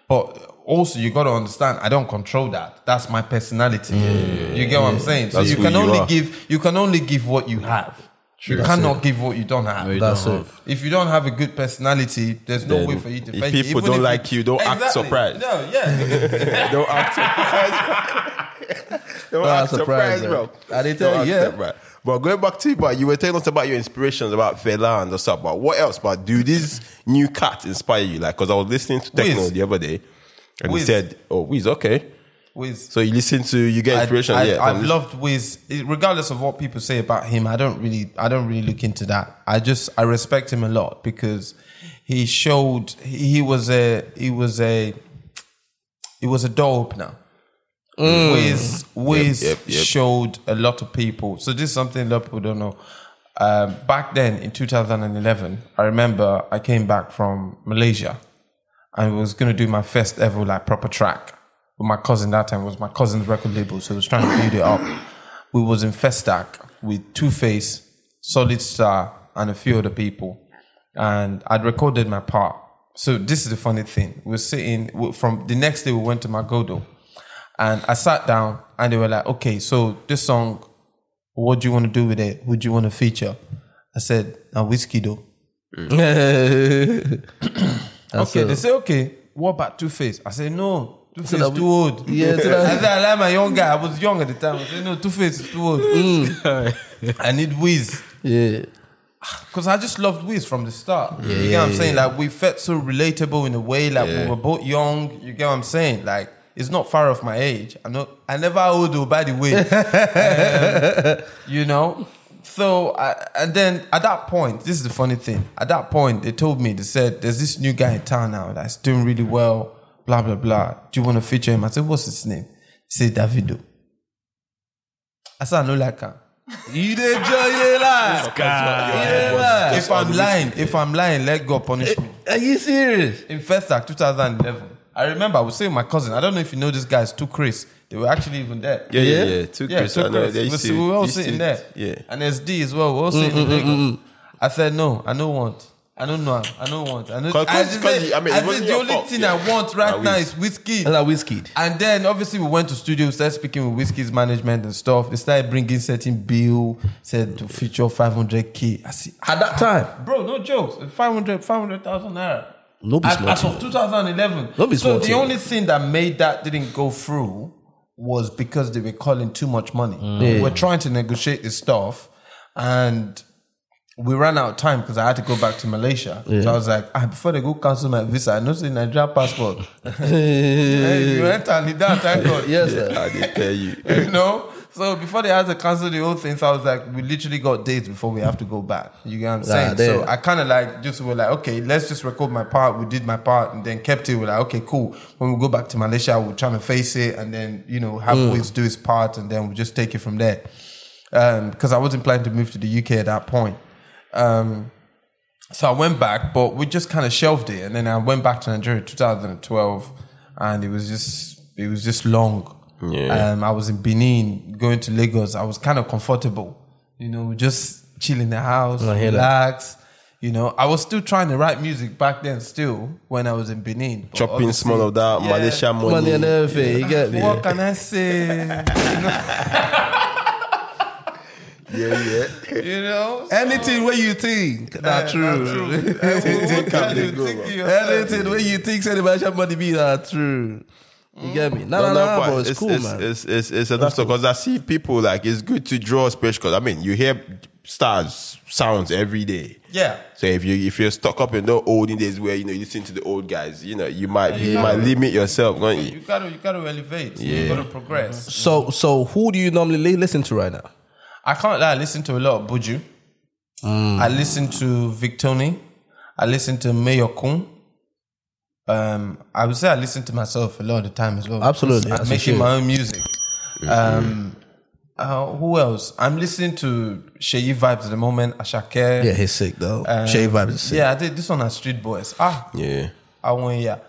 but. Also, you got to understand, I don't control that. That's my personality. You get what I'm saying? So you can you only are. give you can only give what you have. You cannot give what you don't have. That's it. If you don't have a good personality, there's no Then way for you to if fake it. people Even don't like you, don't act surprised. No, yeah. Don't act surprised. Don't Don't act act surprised, surprised, bro. bro. I didn't tell Don't you, act yeah. But going back to you, but you were telling us about your inspirations about Fela and the stuff. But what else? But do these new cats inspire you? Like, because I was listening to Techno Wiz. the other day, and Wiz. he said, "Oh, Wiz, okay." Wiz. So you listen to, you get inspiration. I, yeah, I, from I've loved Wiz, regardless of what people say about him. I don't really, I don't really look into that. I just, I respect him a lot because he showed he, he was a, he was a, he was a door opener. Wiz, Wiz yep, yep. showed a lot of people. So this is something a lot of people don't know. Um, back then in 2011, I remember I came back from Malaysia. I was gonna do my first ever like proper track with my cousin. That time It was my cousin's record label, so I was trying to build it up. We was in Festac with Two Face, Solid Star, and a few other people, and I'd recorded my part. So this is the funny thing: we we're sitting from the next day. We went to Magodo, And I sat down and they were like, okay, so this song, what do you want to do with it? Who do you want to feature? I said, now Wizkid though. okay, they say, okay, what about Two Face? I said, no, Two Face that too old. Yeah, so I said, I like my young guy. I was young at the time. I said, no, Two Face is too old. I need Wiz. Yeah. Because I just loved Wiz from the start. you get what I'm saying? Like, we felt so relatable in a way. Like, we were both young. You get what I'm saying? Like, it's not far off my age. I know. I never old though, by the way. Um, you know. So, I, and then at that point, this is the funny thing. At that point, they told me they said, "There's this new guy in town now that's doing really well." Blah blah blah. Do you want to feature him? I said, "What's his name?" He said, "Davido." I said, "I know like him." You did enjoy your life. Yeah, If I'm lying, if I'm lying, let God punish me. Are you serious? In Festac 2011, I remember I was saying my cousin. I don't know if you know this guys, two Chris. They were actually even there. Yeah, yeah, yeah. Two Yeah, Chris, two I know. Chris. We, see- to- we were all sitting to- there. Yeah. And SD as well. We were all sitting mm, in Lagos. Mm, mm, I said no, I don't want. I don't know. I don't want. I, don't, 'Cause- I, 'cause- just 'cause said, you- I mean, I said the only fault, thing yeah. I want right now is Wizkid. And that Wizkid. And then obviously we went to studio, started speaking with Wizkid's management and stuff. They started bringing certain bill, said to feature 500k. I see, At that time. bro, no jokes, 500, 500,000 naira. No be As, as of 2011. No be so the only thing that made that didn't go through was because they were calling too much money. We Yeah. were trying to negotiate this stuff, and we ran out of time because I had to go back to Malaysia. So I was like, ah, before they go cancel my visa, I know say Nigeria passport. hey, you enter and you don't thank God. Yes, sir. I did tell you. you know. So before they had to cancel the whole thing, so I was like, we literally got dates before we have to go back. You get what I'm saying? so I kind of like just were like, okay, let's just record my part. We did my part and then kept it. We're like, okay, cool. When we go back to Malaysia, we're trying to face it and then you know have Wiz do his part and then we just take it from there. Um, because I wasn't planning to move to the UK at that point. Um, so I went back, but we just kind of shelved it, and then I went back to Nigeria 2012, and it was just it was just long. Yeah. Um, I was in Benin, going to Lagos. I was kind of comfortable, you know, just chill in the house, I that. relax. You know, I was still trying to write music back then, still when I was in Benin. Chopping obviously- small of that Yeah. Malaysia money. Money and everything. You get me? What can I say? Yeah, yeah. you know, Anything where you think. Not true. Anything can they go, bro? Anything where you think say the Malaysian money be not true. You get me? No, no, no, but but it's, cool, it's, man. It's, it's, it's enough because I see people like it's good to draw a space because I mean you hear stars sounds every day. Yeah. So if you if you're stuck up in the olden days where you know you listen to the old guys, you know you might you might limit yourself, don't you? You gotta, you gotta elevate. You Yeah. gotta progress. Mm-hmm. so, so who do you normally listen to right now? I can't lie. I listen to a lot of Buju. Mm. I listen to Victony. I listen to Mayorkun. Um, I would say I listen to myself a lot of the time as well. Absolutely, I'm making my own music. Um, uh, who else? I'm listening to Seyi Vibez at the moment. Asake. Yeah, he's sick though. Um, Seyi Vibez is sick. Yeah, I did this one at Street Boys. Ah, Yeah. I want yeah.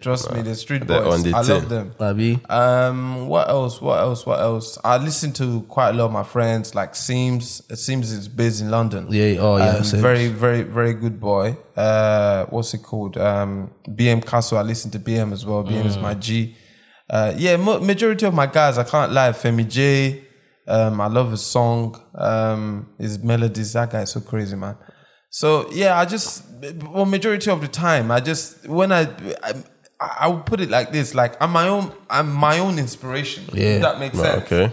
Trust me, the Street They're Boys. the I love them. Abi. Um, what else? What else? What else? I listen to quite a lot of my friends, like Seems. Seems is based in London. Yeah, oh, yeah, Um, very, very, very good boy. Uh, what's it called? Um, BM Castle. I listen to BM as well. BM is my G. Uh, yeah, majority of my guys, I can't lie. Femi J. Um, I love his song. Um, his melodies. That guy is so crazy, man. So yeah, I just well, majority of the time, I just when I. I I would put it like this: like I'm my own, I'm my own inspiration. Yeah. if that makes sense Okay.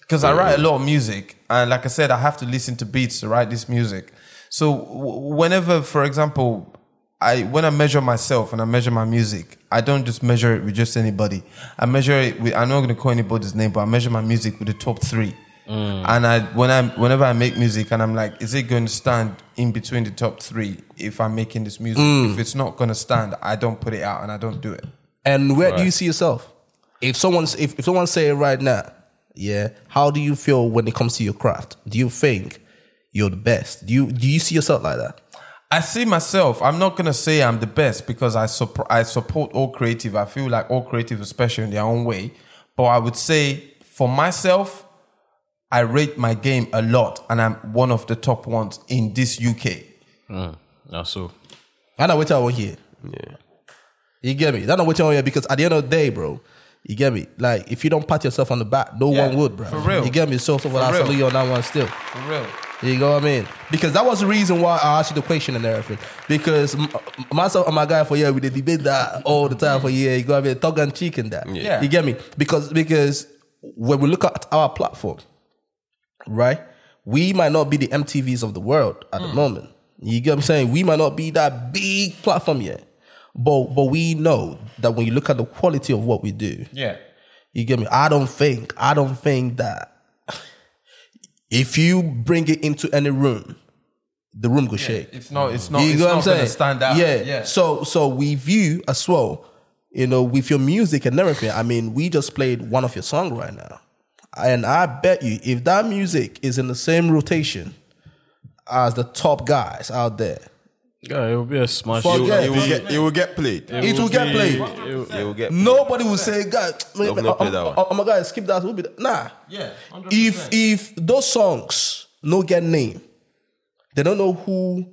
because I write a lot of music, and like I said, I have to listen to beats to write this music. So w- whenever, for example, I when I measure myself and I measure my music, I don't just measure it with just anybody. I measure it with. I'm not going to call anybody's name, but I measure my music with the top three. Mm. And I when I whenever I make music, and I'm like, is it going to stand in between the top three? If I'm making this music, mm. if it's not going to stand, I don't put it out and I don't do it. And where do you see yourself? If someone's if, if someone say it right now, yeah, how do you feel when it comes to your craft? Do you think you're the best? Do you do you see yourself like that? I see myself. I'm not gonna say I'm the best because I support I support all creative. I feel like all creative is special in their own way. But I would say for myself, I rate my game a lot, and I'm one of the top ones in this UK. Mm, that's so. I know what I want here. Yeah. You get me? That's not what I want here because at the end of the day, bro, You get me? Like if you don't pat yourself on the back, no Yeah, one would, bro. for real. You get me? So, so for I real. salute you on that one still. For real. You know what I mean? Because that was the reason why I asked you the question and everything. Because myself and my guy for year, we did debate that all the time for year. You got to be tongue and cheek in that. Yeah. You get me? Because because when we look at our platform, right? We might not be the MTVs of the world at the mm. moment. You get what I'm saying? We might not be that big platform yet. But but we know that when you look at the quality of what we do, Yeah. you get me? I don't think, I don't think that if you bring it into any room, the room could shake. It's not. It's not. you it's know what I'm saying? stand out. Yeah. Yeah. So so we view as well, you know, with your music and everything. I mean, we just played one of your songs right now. And I bet you if that music is in the same rotation as the top guys out there, Yeah, it will be a smash. It will- It will get it will get played. it will get be- played. it will- It will get Nobody will say, God, man, Open up I'm, that uh, one. I'm, I'm a guy, skip that. We'll be there. Nah. Yeah, 100%. If if those songs no get name, they don't know who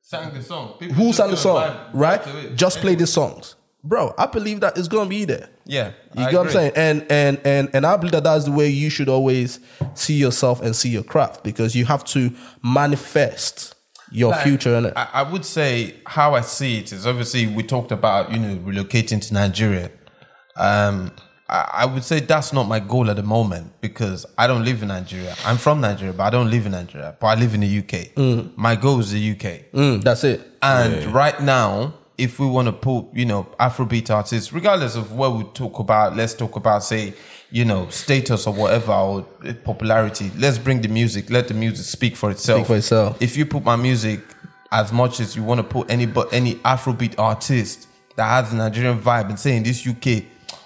sang the song. People who sang the song, right? Just play these songs, bro. I believe that it's gonna be there. Yeah. You I get what I'm saying? And and and and I believe that that's the way you should always see yourself and see your craft because you have to manifest your Like, future in it. I, I would say how I see it is obviously we talked about you know relocating to Nigeria. Um, I, I would say that's not my goal at the moment because I don't live in Nigeria. I'm from Nigeria, but I don't live in Nigeria. But I live in the UK. My goal is the UK. Mm, that's it. And right now, if we want to put, you know, Afrobeat artists, regardless of what we talk about, let's talk about, say, you know, status or whatever, or popularity. Let's bring the music. Let the music speak for itself. Speak for itself. If you put my music as much as you want to put any but any Afrobeat artist that has a Nigerian vibe and say in this UK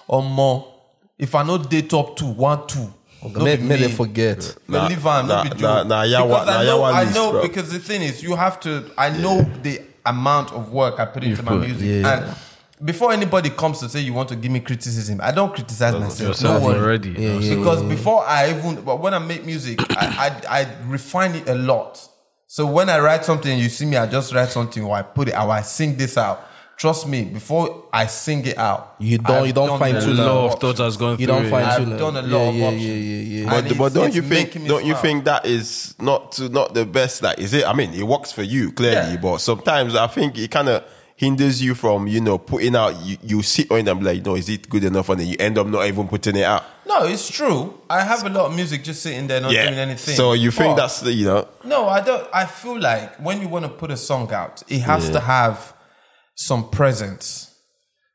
or more, if I know they top two, one, two. no May, be may they forget. Nah, Nah, leave am, no nah, be joke. nah, nah, yawa- because I know, yawa I know bro. because the thing is, you have to. I know the amount of work I put into my music, yeah. and before anybody comes to say you want to give me criticism, I don't criticize myself. No worry. already. Yeah, yeah, because before I even, but when I make music, I, I I refine it a lot. So when I write something, you see me, I just write something, or I put it, or I sing this out. Trust me, before I sing it out, You don't- I've you don't find a too A long. lot lot of of thoughts has gone You through don't it. find I've too long. done a lot yeah, of yeah, options. yeah, yeah, yeah. And But, it's- but don't it's you think don't you think that is not to not the best like is it I mean it works for you clearly Yeah. but sometimes I think it kind of hinders you from you know putting out you, you sit on them like no is it good enough and then you end up not even putting it out No, it's true. I have a lot of music just sitting there not doing anything. so you think But- that's the you know No, I don't. I feel like when you want to put a song out, it has to have some presence,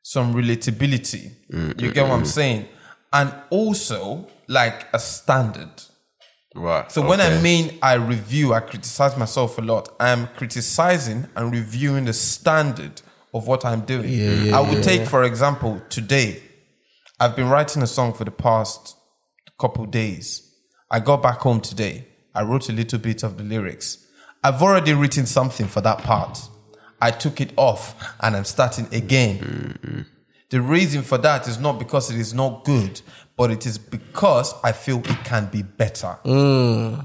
some relatability. Mm-hmm. You get what I'm saying? And also like a standard. right So when I mean I review, I criticize myself a lot. I'm criticizing and reviewing the standard of what I'm doing. Yeah, yeah, I would yeah, take, for example, today. I've been writing a song for the past couple days. I got back home today. I wrote a little bit of the lyrics. I've already written something for that part. I took it off and I'm starting again. The reason for that is not because it is not good, but it is because I feel it can be better. Mm.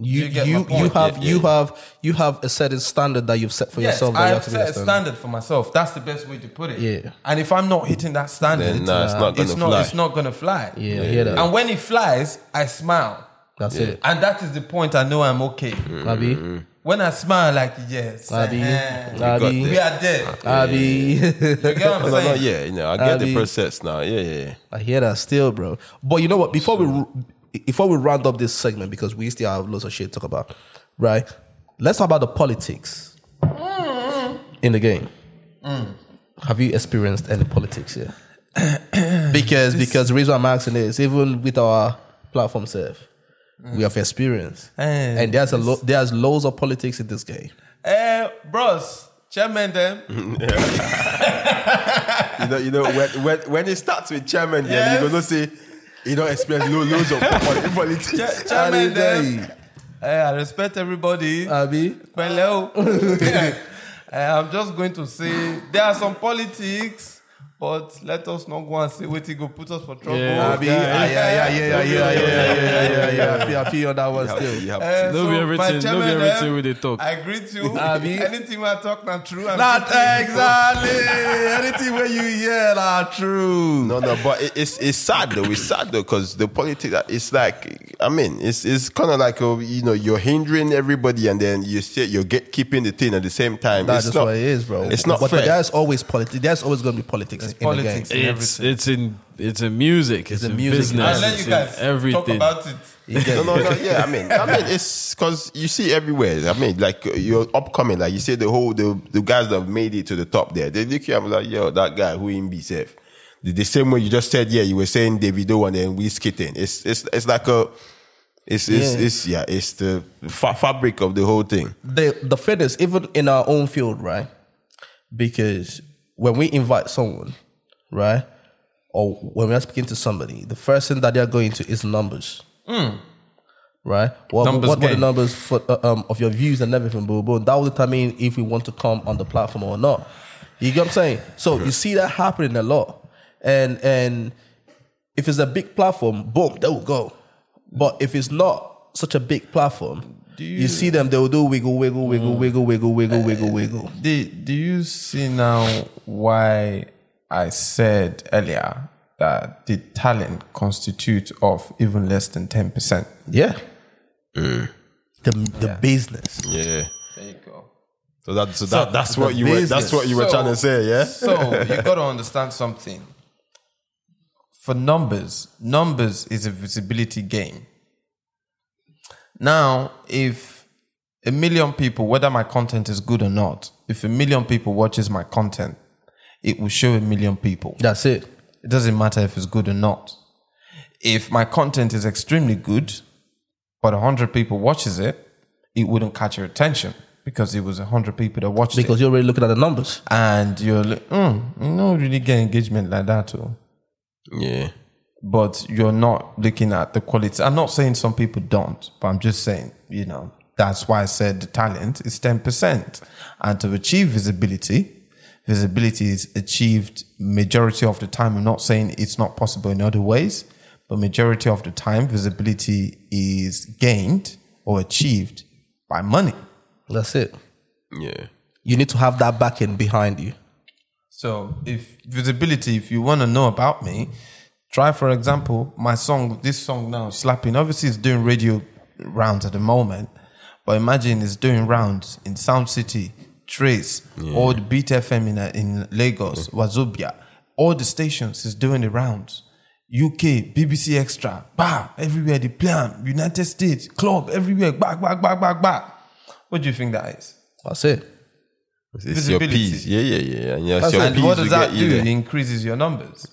you you get you my point? you have Yeah, you have you have a certain standard that you've set for Yes, yourself. that I you have have to be set a a standard. standard for myself. That's the best way to put it. Yeah. And if I'm not hitting that standard, Then, nah, it's not it's gonna not fly. it's not gonna fly. Yeah, I hear that. And when it flies, I smile. That's it. And that is the point I know I'm okay. Abi, When I smile, like yes, Abi, eh, Abi, we are there. Abi. You get what I'm no, no, saying? yeah you know I get Abi. the process now yeah yeah, yeah. I hear that still, bro. But you know what? Before we before we round up this segment, because we still have lots of shit to talk about, right? Let's talk about the politics in the game. Have you experienced any politics here? because because the reason I'm asking is even with our platform self, we have experience, Eh, and there's a lo- there's loads of politics in this game. Eh, bros, chairman them. you know you know when when, when it starts with chairman then you're gonna say you don't experience lo- loads of politics Cha- chairman them. Abi, Eh, I respect everybody. Abi, Hello. I'm just going to say there are some politics, but let us not go and say what go put us for trouble. Yeah. Yeah, yeah, yeah, yeah, yeah, yeah, yeah, yeah, yeah, yeah. I feel, I feel on that one still. to- you have Eh, No be everything- no be everything eh, we talk. I greet you. Abi. Anything I talk not true. Not exactly. Anything where you hear, yeah, nah, true. No, no, but it, it's it's sad though. It's sad though because the politics. It's like I mean, it's it's kind of like uh, you know you're hindering everybody, and then you say you're get keeping the thing at the same time. That's just not, what it is, bro. It's not but, fair. but there's always politics. There's always going to be politics in politics. the game. It's it's in it's in music. It's, in in music. business. I'll let it's you guys everything. talk about it. You get no, me? no, no. Yeah, I mean, I mean, it's because you see everywhere. I mean, like you're upcoming, like you say, the whole the the guys that have made it to the top there. They look at you and be like, yo, that guy who in be safe. The, the same way you just said, yeah, you were saying Davido and then Wizkid. It's it's it's like a. It's it's Yeah. it's yeah. It's the fa- fabric of the whole thing. the the thing is, even in our own field, right? Because when we invite someone, right, or when we are speaking to somebody, the first thing that they are going to is numbers, right? What, Numbers what were the numbers for, uh, um, of your views and everything, boo boo? That will determine if we want to come on the platform or not. You get what I'm saying? So you see that happening a lot, and and if it's a big platform, boom, they will go. But if it's not such a big platform, you, see them, they will do wiggle, wiggle, wiggle, mm. wiggle, wiggle, wiggle, wiggle, uh, wiggle. Do, do you see now why I said earlier that the talent constitutes of even less than 10%? Yeah. Mm. The the business. Yeah. There you go. So that so that that's what you were that's what you were So- trying to say, yeah. So you got to understand something. For numbers, numbers is a visibility game. Now, if a million people, whether my content is good or not, if a million people watches my content, it will show a million people. That's it. It doesn't matter if it's good or not. If my content is extremely good, but a 100 people watches it, it wouldn't catch your attention because it was a 100 people that watched it Because you're already looking at the numbers. and you're like, mm, you don't really get engagement like that too. Yeah. But you're not looking at the quality. I'm not saying some people don't, but I'm just saying, you know, that's why I said the talent is 10%. And to achieve visibility, visibility is achieved majority of the time. I'm not saying it's not possible in other ways, but majority of the time, visibility is gained or achieved by money. That's it. Yeah. You need to have that backing behind you. So if visibility, if you want to know about me, try for example my song. This song now, slapping. Obviously, it's doing radio rounds at the moment, but imagine it's doing rounds in Sound City, Trace, all the Beat FM in uh, in Lagos, Wazobia, all the stations is doing the rounds. UK, BBC Extra, bah, everywhere the plan, United States, club, everywhere, back, back, back, back, back. What do you think that is? That's it. It's your Visibility. P's. Yeah, yeah, yeah. And your, That's your. And P's what does that get do? It increases your numbers.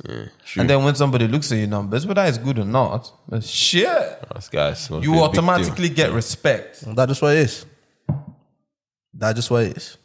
and then when somebody looks at your numbers, whether it's good or not, shit, Us guys, must be a you automatically deal. get respect. That's just what it is. That's just what it is.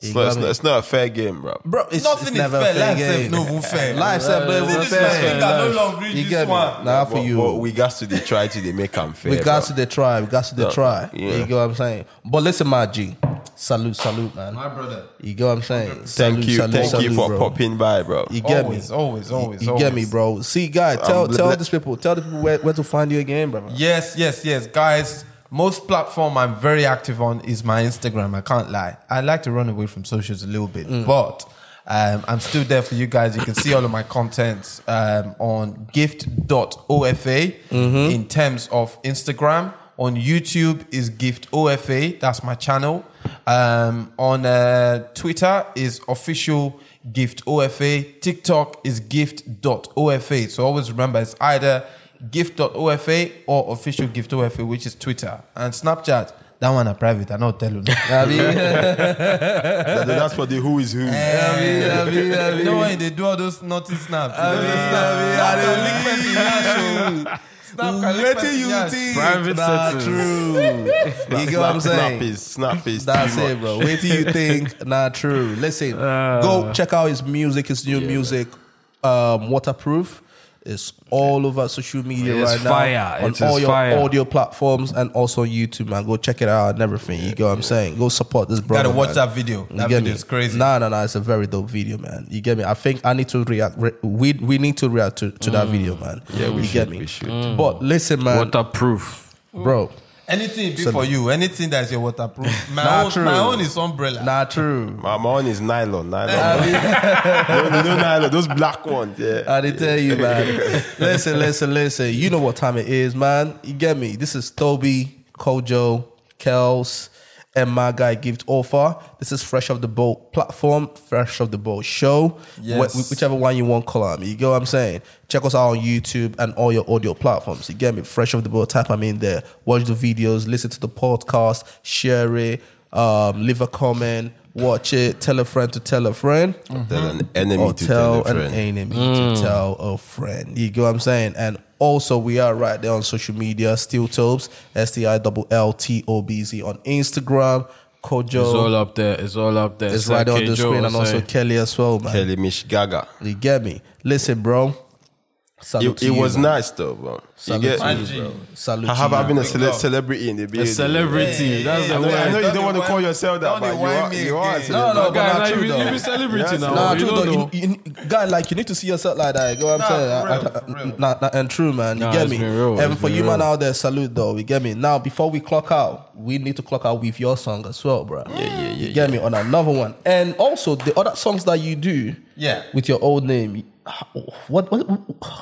You not, it's, not, it's not a fair game, bro. Bro, it's, Nothing it's is never fair. a fair Life game. self no fair. Life self no even This fair. man think I no longer You get me? one. Nah, for But- you. but we got to they try to they make them fair. We got bro. to the try. We got to the try. yeah. You get what I'm saying? But listen, my G. Salute, salute, man. My brother. You get what I'm saying? Thank Salute, you, salute, thank you salute, for bro. popping by, bro. You get Always, me? always, always, You always. get me, bro. See, guy, tell bl- tell bl- these people, tell the people where, where to find you again, brother. Yes, yes, yes, guys. Most platform I'm very active on is my Instagram. I can't lie. I like to run away from socials a little bit, but um, I'm still there for you guys. You can see all of my content um, on gift.ofa in terms of Instagram. On YouTube is gift OFA. That's my channel. Um, on uh, Twitter is official gift OFA. TikTok is gift.ofa. So always remember it's either gift.ofa or official gift OFA, which is Twitter. And Snapchat, that one are private. I not tell you. That- that's for the who is who. You know when they do all those naughty snaps? I mean, I mean, I mean, Snap can link you yansh. think? Private Nah, settings. true. You get what I'm Snap saying? is snap is That's too it, bro. Wait till you think. Not true. Listen, go check out his music, his new music, um, Waterproof. It's all over social media It's right fire. now on all your fire. audio platforms and also on YouTube, man. Go check it out and everything. You get what I'm saying? Go support this brother. Gotta watch man. that video. You That video me? is crazy. Nah, nah, nah. It's a very dope video, man. You get me? I think I need to react. Re- we we need to react to, to that mm. video, man. Yeah, we you should, get me? we should. But listen, man, Waterproof. bro. Anything it be for you, anything that's your waterproof. My, Nah, own, true. my own is umbrella. Nah, true. My, my one is nylon, nylon. no, no, no nylon, those black ones. Yeah. I did tell you, man. listen, listen, listen. You know what time it is, man. You get me. This is Toby, Kojo, Kels, and my guy Gift OFA. This is Fresh of the Boat platform, Fresh of the Boat show. Yes. Wh- whichever one you want, call me. You get what I'm saying? Check us out on YouTube and all your audio platforms. You get me? Fresh of the Boat, type them in there. Watch the videos, listen to the podcast, share it, um, leave a comment, watch it, tell a friend to tell a friend mm-hmm. Tell an enemy or to tell, tell a an friend. enemy to mm. tell a friend. You get what I'm saying? And also, we are right there on social media. Steel Tobes, S T I double L T O B Z on Instagram. Kojo It's all up there. It's all up there. It's right like on the K. Joe screen, and also. Kelly as well, man. Kelly Mish Gaga. You get me? Listen, bro. Salute It, to it you, was man. nice though, bro. You Salute get, to you, bro. Salute have to I you. been a cele- celebrity in the building? A celebrity. That's I the know, I know you don't want to call yourself that, but you are, me you are a again. No, no, celebrity. but Guy, not now true, you, though. you be celebrity Yes, now. Nah, you true don't though. You, you, guy, like you need to see yourself like that. You know what I'm Nah, saying? for I- real, I- for real. Nah, nah, and true, man. You Nah, get it's me? real, And for you, man, real. out there, salute though. You get me? Now, before we clock out, we need to clock out with your song as well, bro. Yeah, yeah, yeah. You get me on another one, and also the other songs that you do, Yeah. with your old name. What, what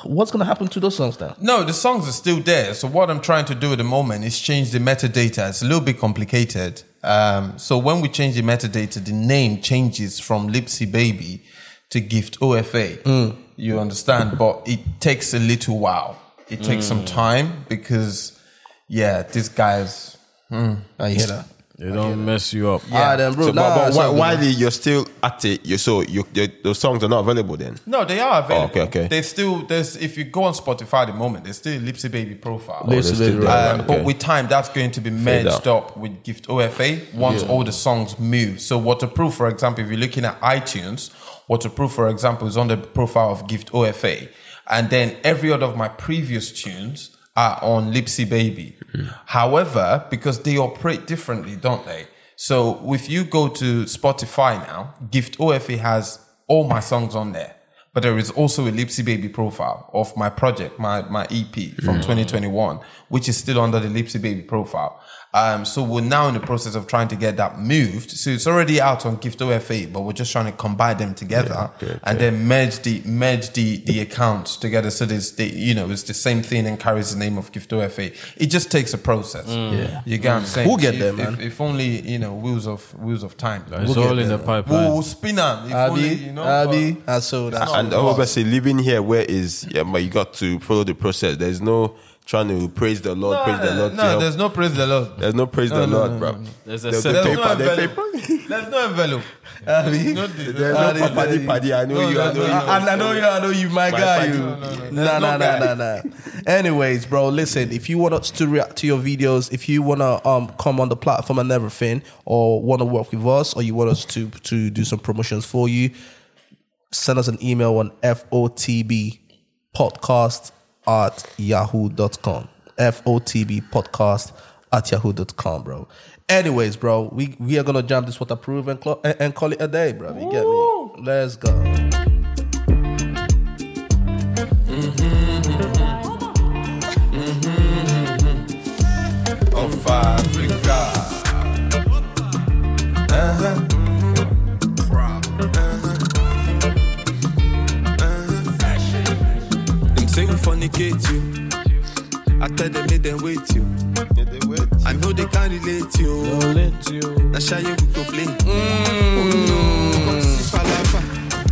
what's gonna happen to those songs now? No, the songs are still there. So what I'm trying to do at the moment is change the metadata. It's a little bit complicated. Um, so when we change the metadata, the name changes from Lipsy Baby to Gift OFA. Hmm. You understand? But it takes a little while. It takes some hmm. time because, yeah, this guy's. Hmm, I hear that. They don't mess you up. Yeah. then, bro. So, nah, but, but why, all good, while you're still at it, you so you, you, those songs are not available then. No, they are available. okay, okay. They still there's if you go on Spotify at the moment, there's still a Lipsy Baby profile. Lipsy Baby, there, right. Um, right, But with time, that's going to be merged out. up with Gift OFA once all the songs move. So, Waterproof, for example, if you're looking at iTunes, Waterproof, for example, is on the profile of Gift OFA. And then every other of my previous tunes are on Lipsy Baby. Hmm. However, because they operate differently, don't they? So, if you go to Spotify now, Gift OFA has all my songs on there. But there is also a Lipsy Baby profile of my project, my, my EP from hmm. 2021, which is still under the Lipsy Baby profile. Um, so we're now in the process of trying to get that moved. So it's already out on Gift OFA, but we're just trying to combine them together and then merge the merge the the accounts together. So there's the you know it's the same thing and carries the name of Gift OFA. It just takes a process. Yeah, you get what I'm saying. We'll get If- there, if, man. If, only you know wheels of wheels of time. It's We'll all get in the pipeline. We'll, we'll spin them. If only, Abby, you know, Abby, but- and so that's And obviously, living here, where is yeah, but you got to follow the process. There's no trying to praise the Lord, No, praise the Lord. no, there's no praise the Lord. There's no praise the Lord, bro. There's a The- the There's paper, no envelope. paper. There's no envelope. Abby. No, there's There's no they- paddy paddy. I know you. I know you. I, I know you. I know you, my, My guy. You. Nah, nah, nah, nah, nah. Anyways, bro, listen. If you want us to react to your videos, if you wanna um come on the platform and everything, or wanna work with us, or you want us to to do some promotions for you, send us an email on fotb podcast at yahoo.com. FOTB podcast at yahoo.com, bro. Anyways, bro, we, we are gonna jump this waterproof and, clo- and, and call it a day, bro. You get me? Let's go. Of fornicate you. I tell them make them wait you. I know they can't relate you. Na shy we go play. Oh no, come see palava,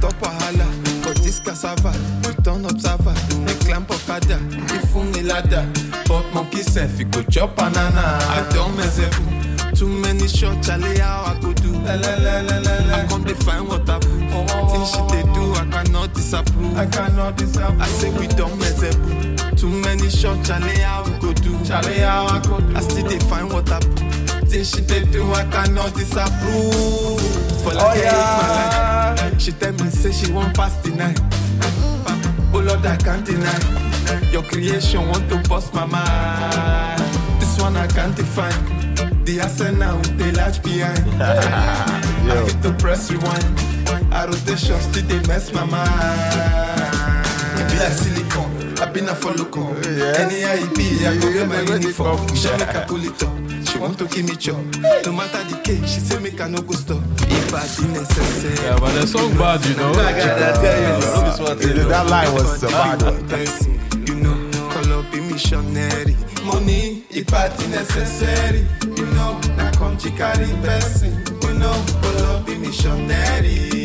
top wahala for this cassava. You turn observer, they climb okada, they ladder. But monkey self, you go chop banana. I don't mess up. Too many shots, Charlie, how I go do. I come to find what I. Things she they do, I cannot disapprove. I cannot disapprove. I say we don't mess up. Too many shots, Charlie, how we go do. Charlie, how I go do. I still they find what I put. Things she they do, I cannot disapprove. For like oh, yeah. my life. She tell me, say she won't pass the night. Oh Lord, I can't deny. Your creation want to bust my mind. This one I can't define. The arsenal with the large behind. I fit to press rewind. A rotation still they mess my mind. It be like silicone. I been a follow come. Anyhow it be, I go wear my uniform. She make I pull it up. She want to give me chop. No matter the case, she say make I no go stop. If I did necessary. Yeah, but the song bad, you know. That line was a bad one. you know, call up a missionary. Money, it party necessary, you know, na country carry person, you know, call up a missionary.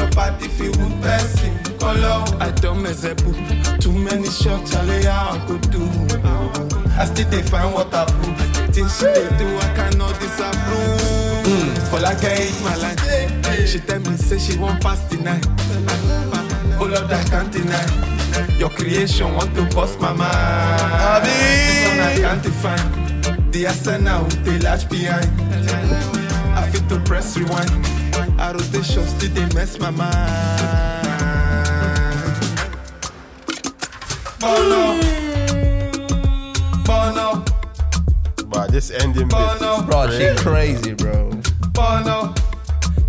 Your party feel one person, call up. I don't mess up, too many shots, Charlie, I could do. I still they find what I prove. Things she they do, I cannot disapprove. For like I hate my life, she tell me say she won't pass the night. Oh Lord, I can't deny Your creation want to bust my mind This one I can't define The arsenal with the latch behind I fit to press rewind A rotation still they mess my mind Bono Bono But this ending bit. Bono Bro, she crazy, bro. Bono.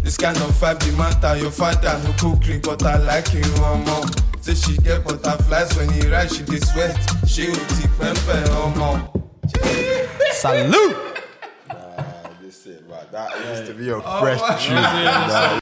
This kind of vibe the matter. Your father no cook clean, but I like you one more. Say she get butterflies when he ride, she dey sweat. She uti pempe omo. Salute. This. That used to be a oh, fresh tune. Nah,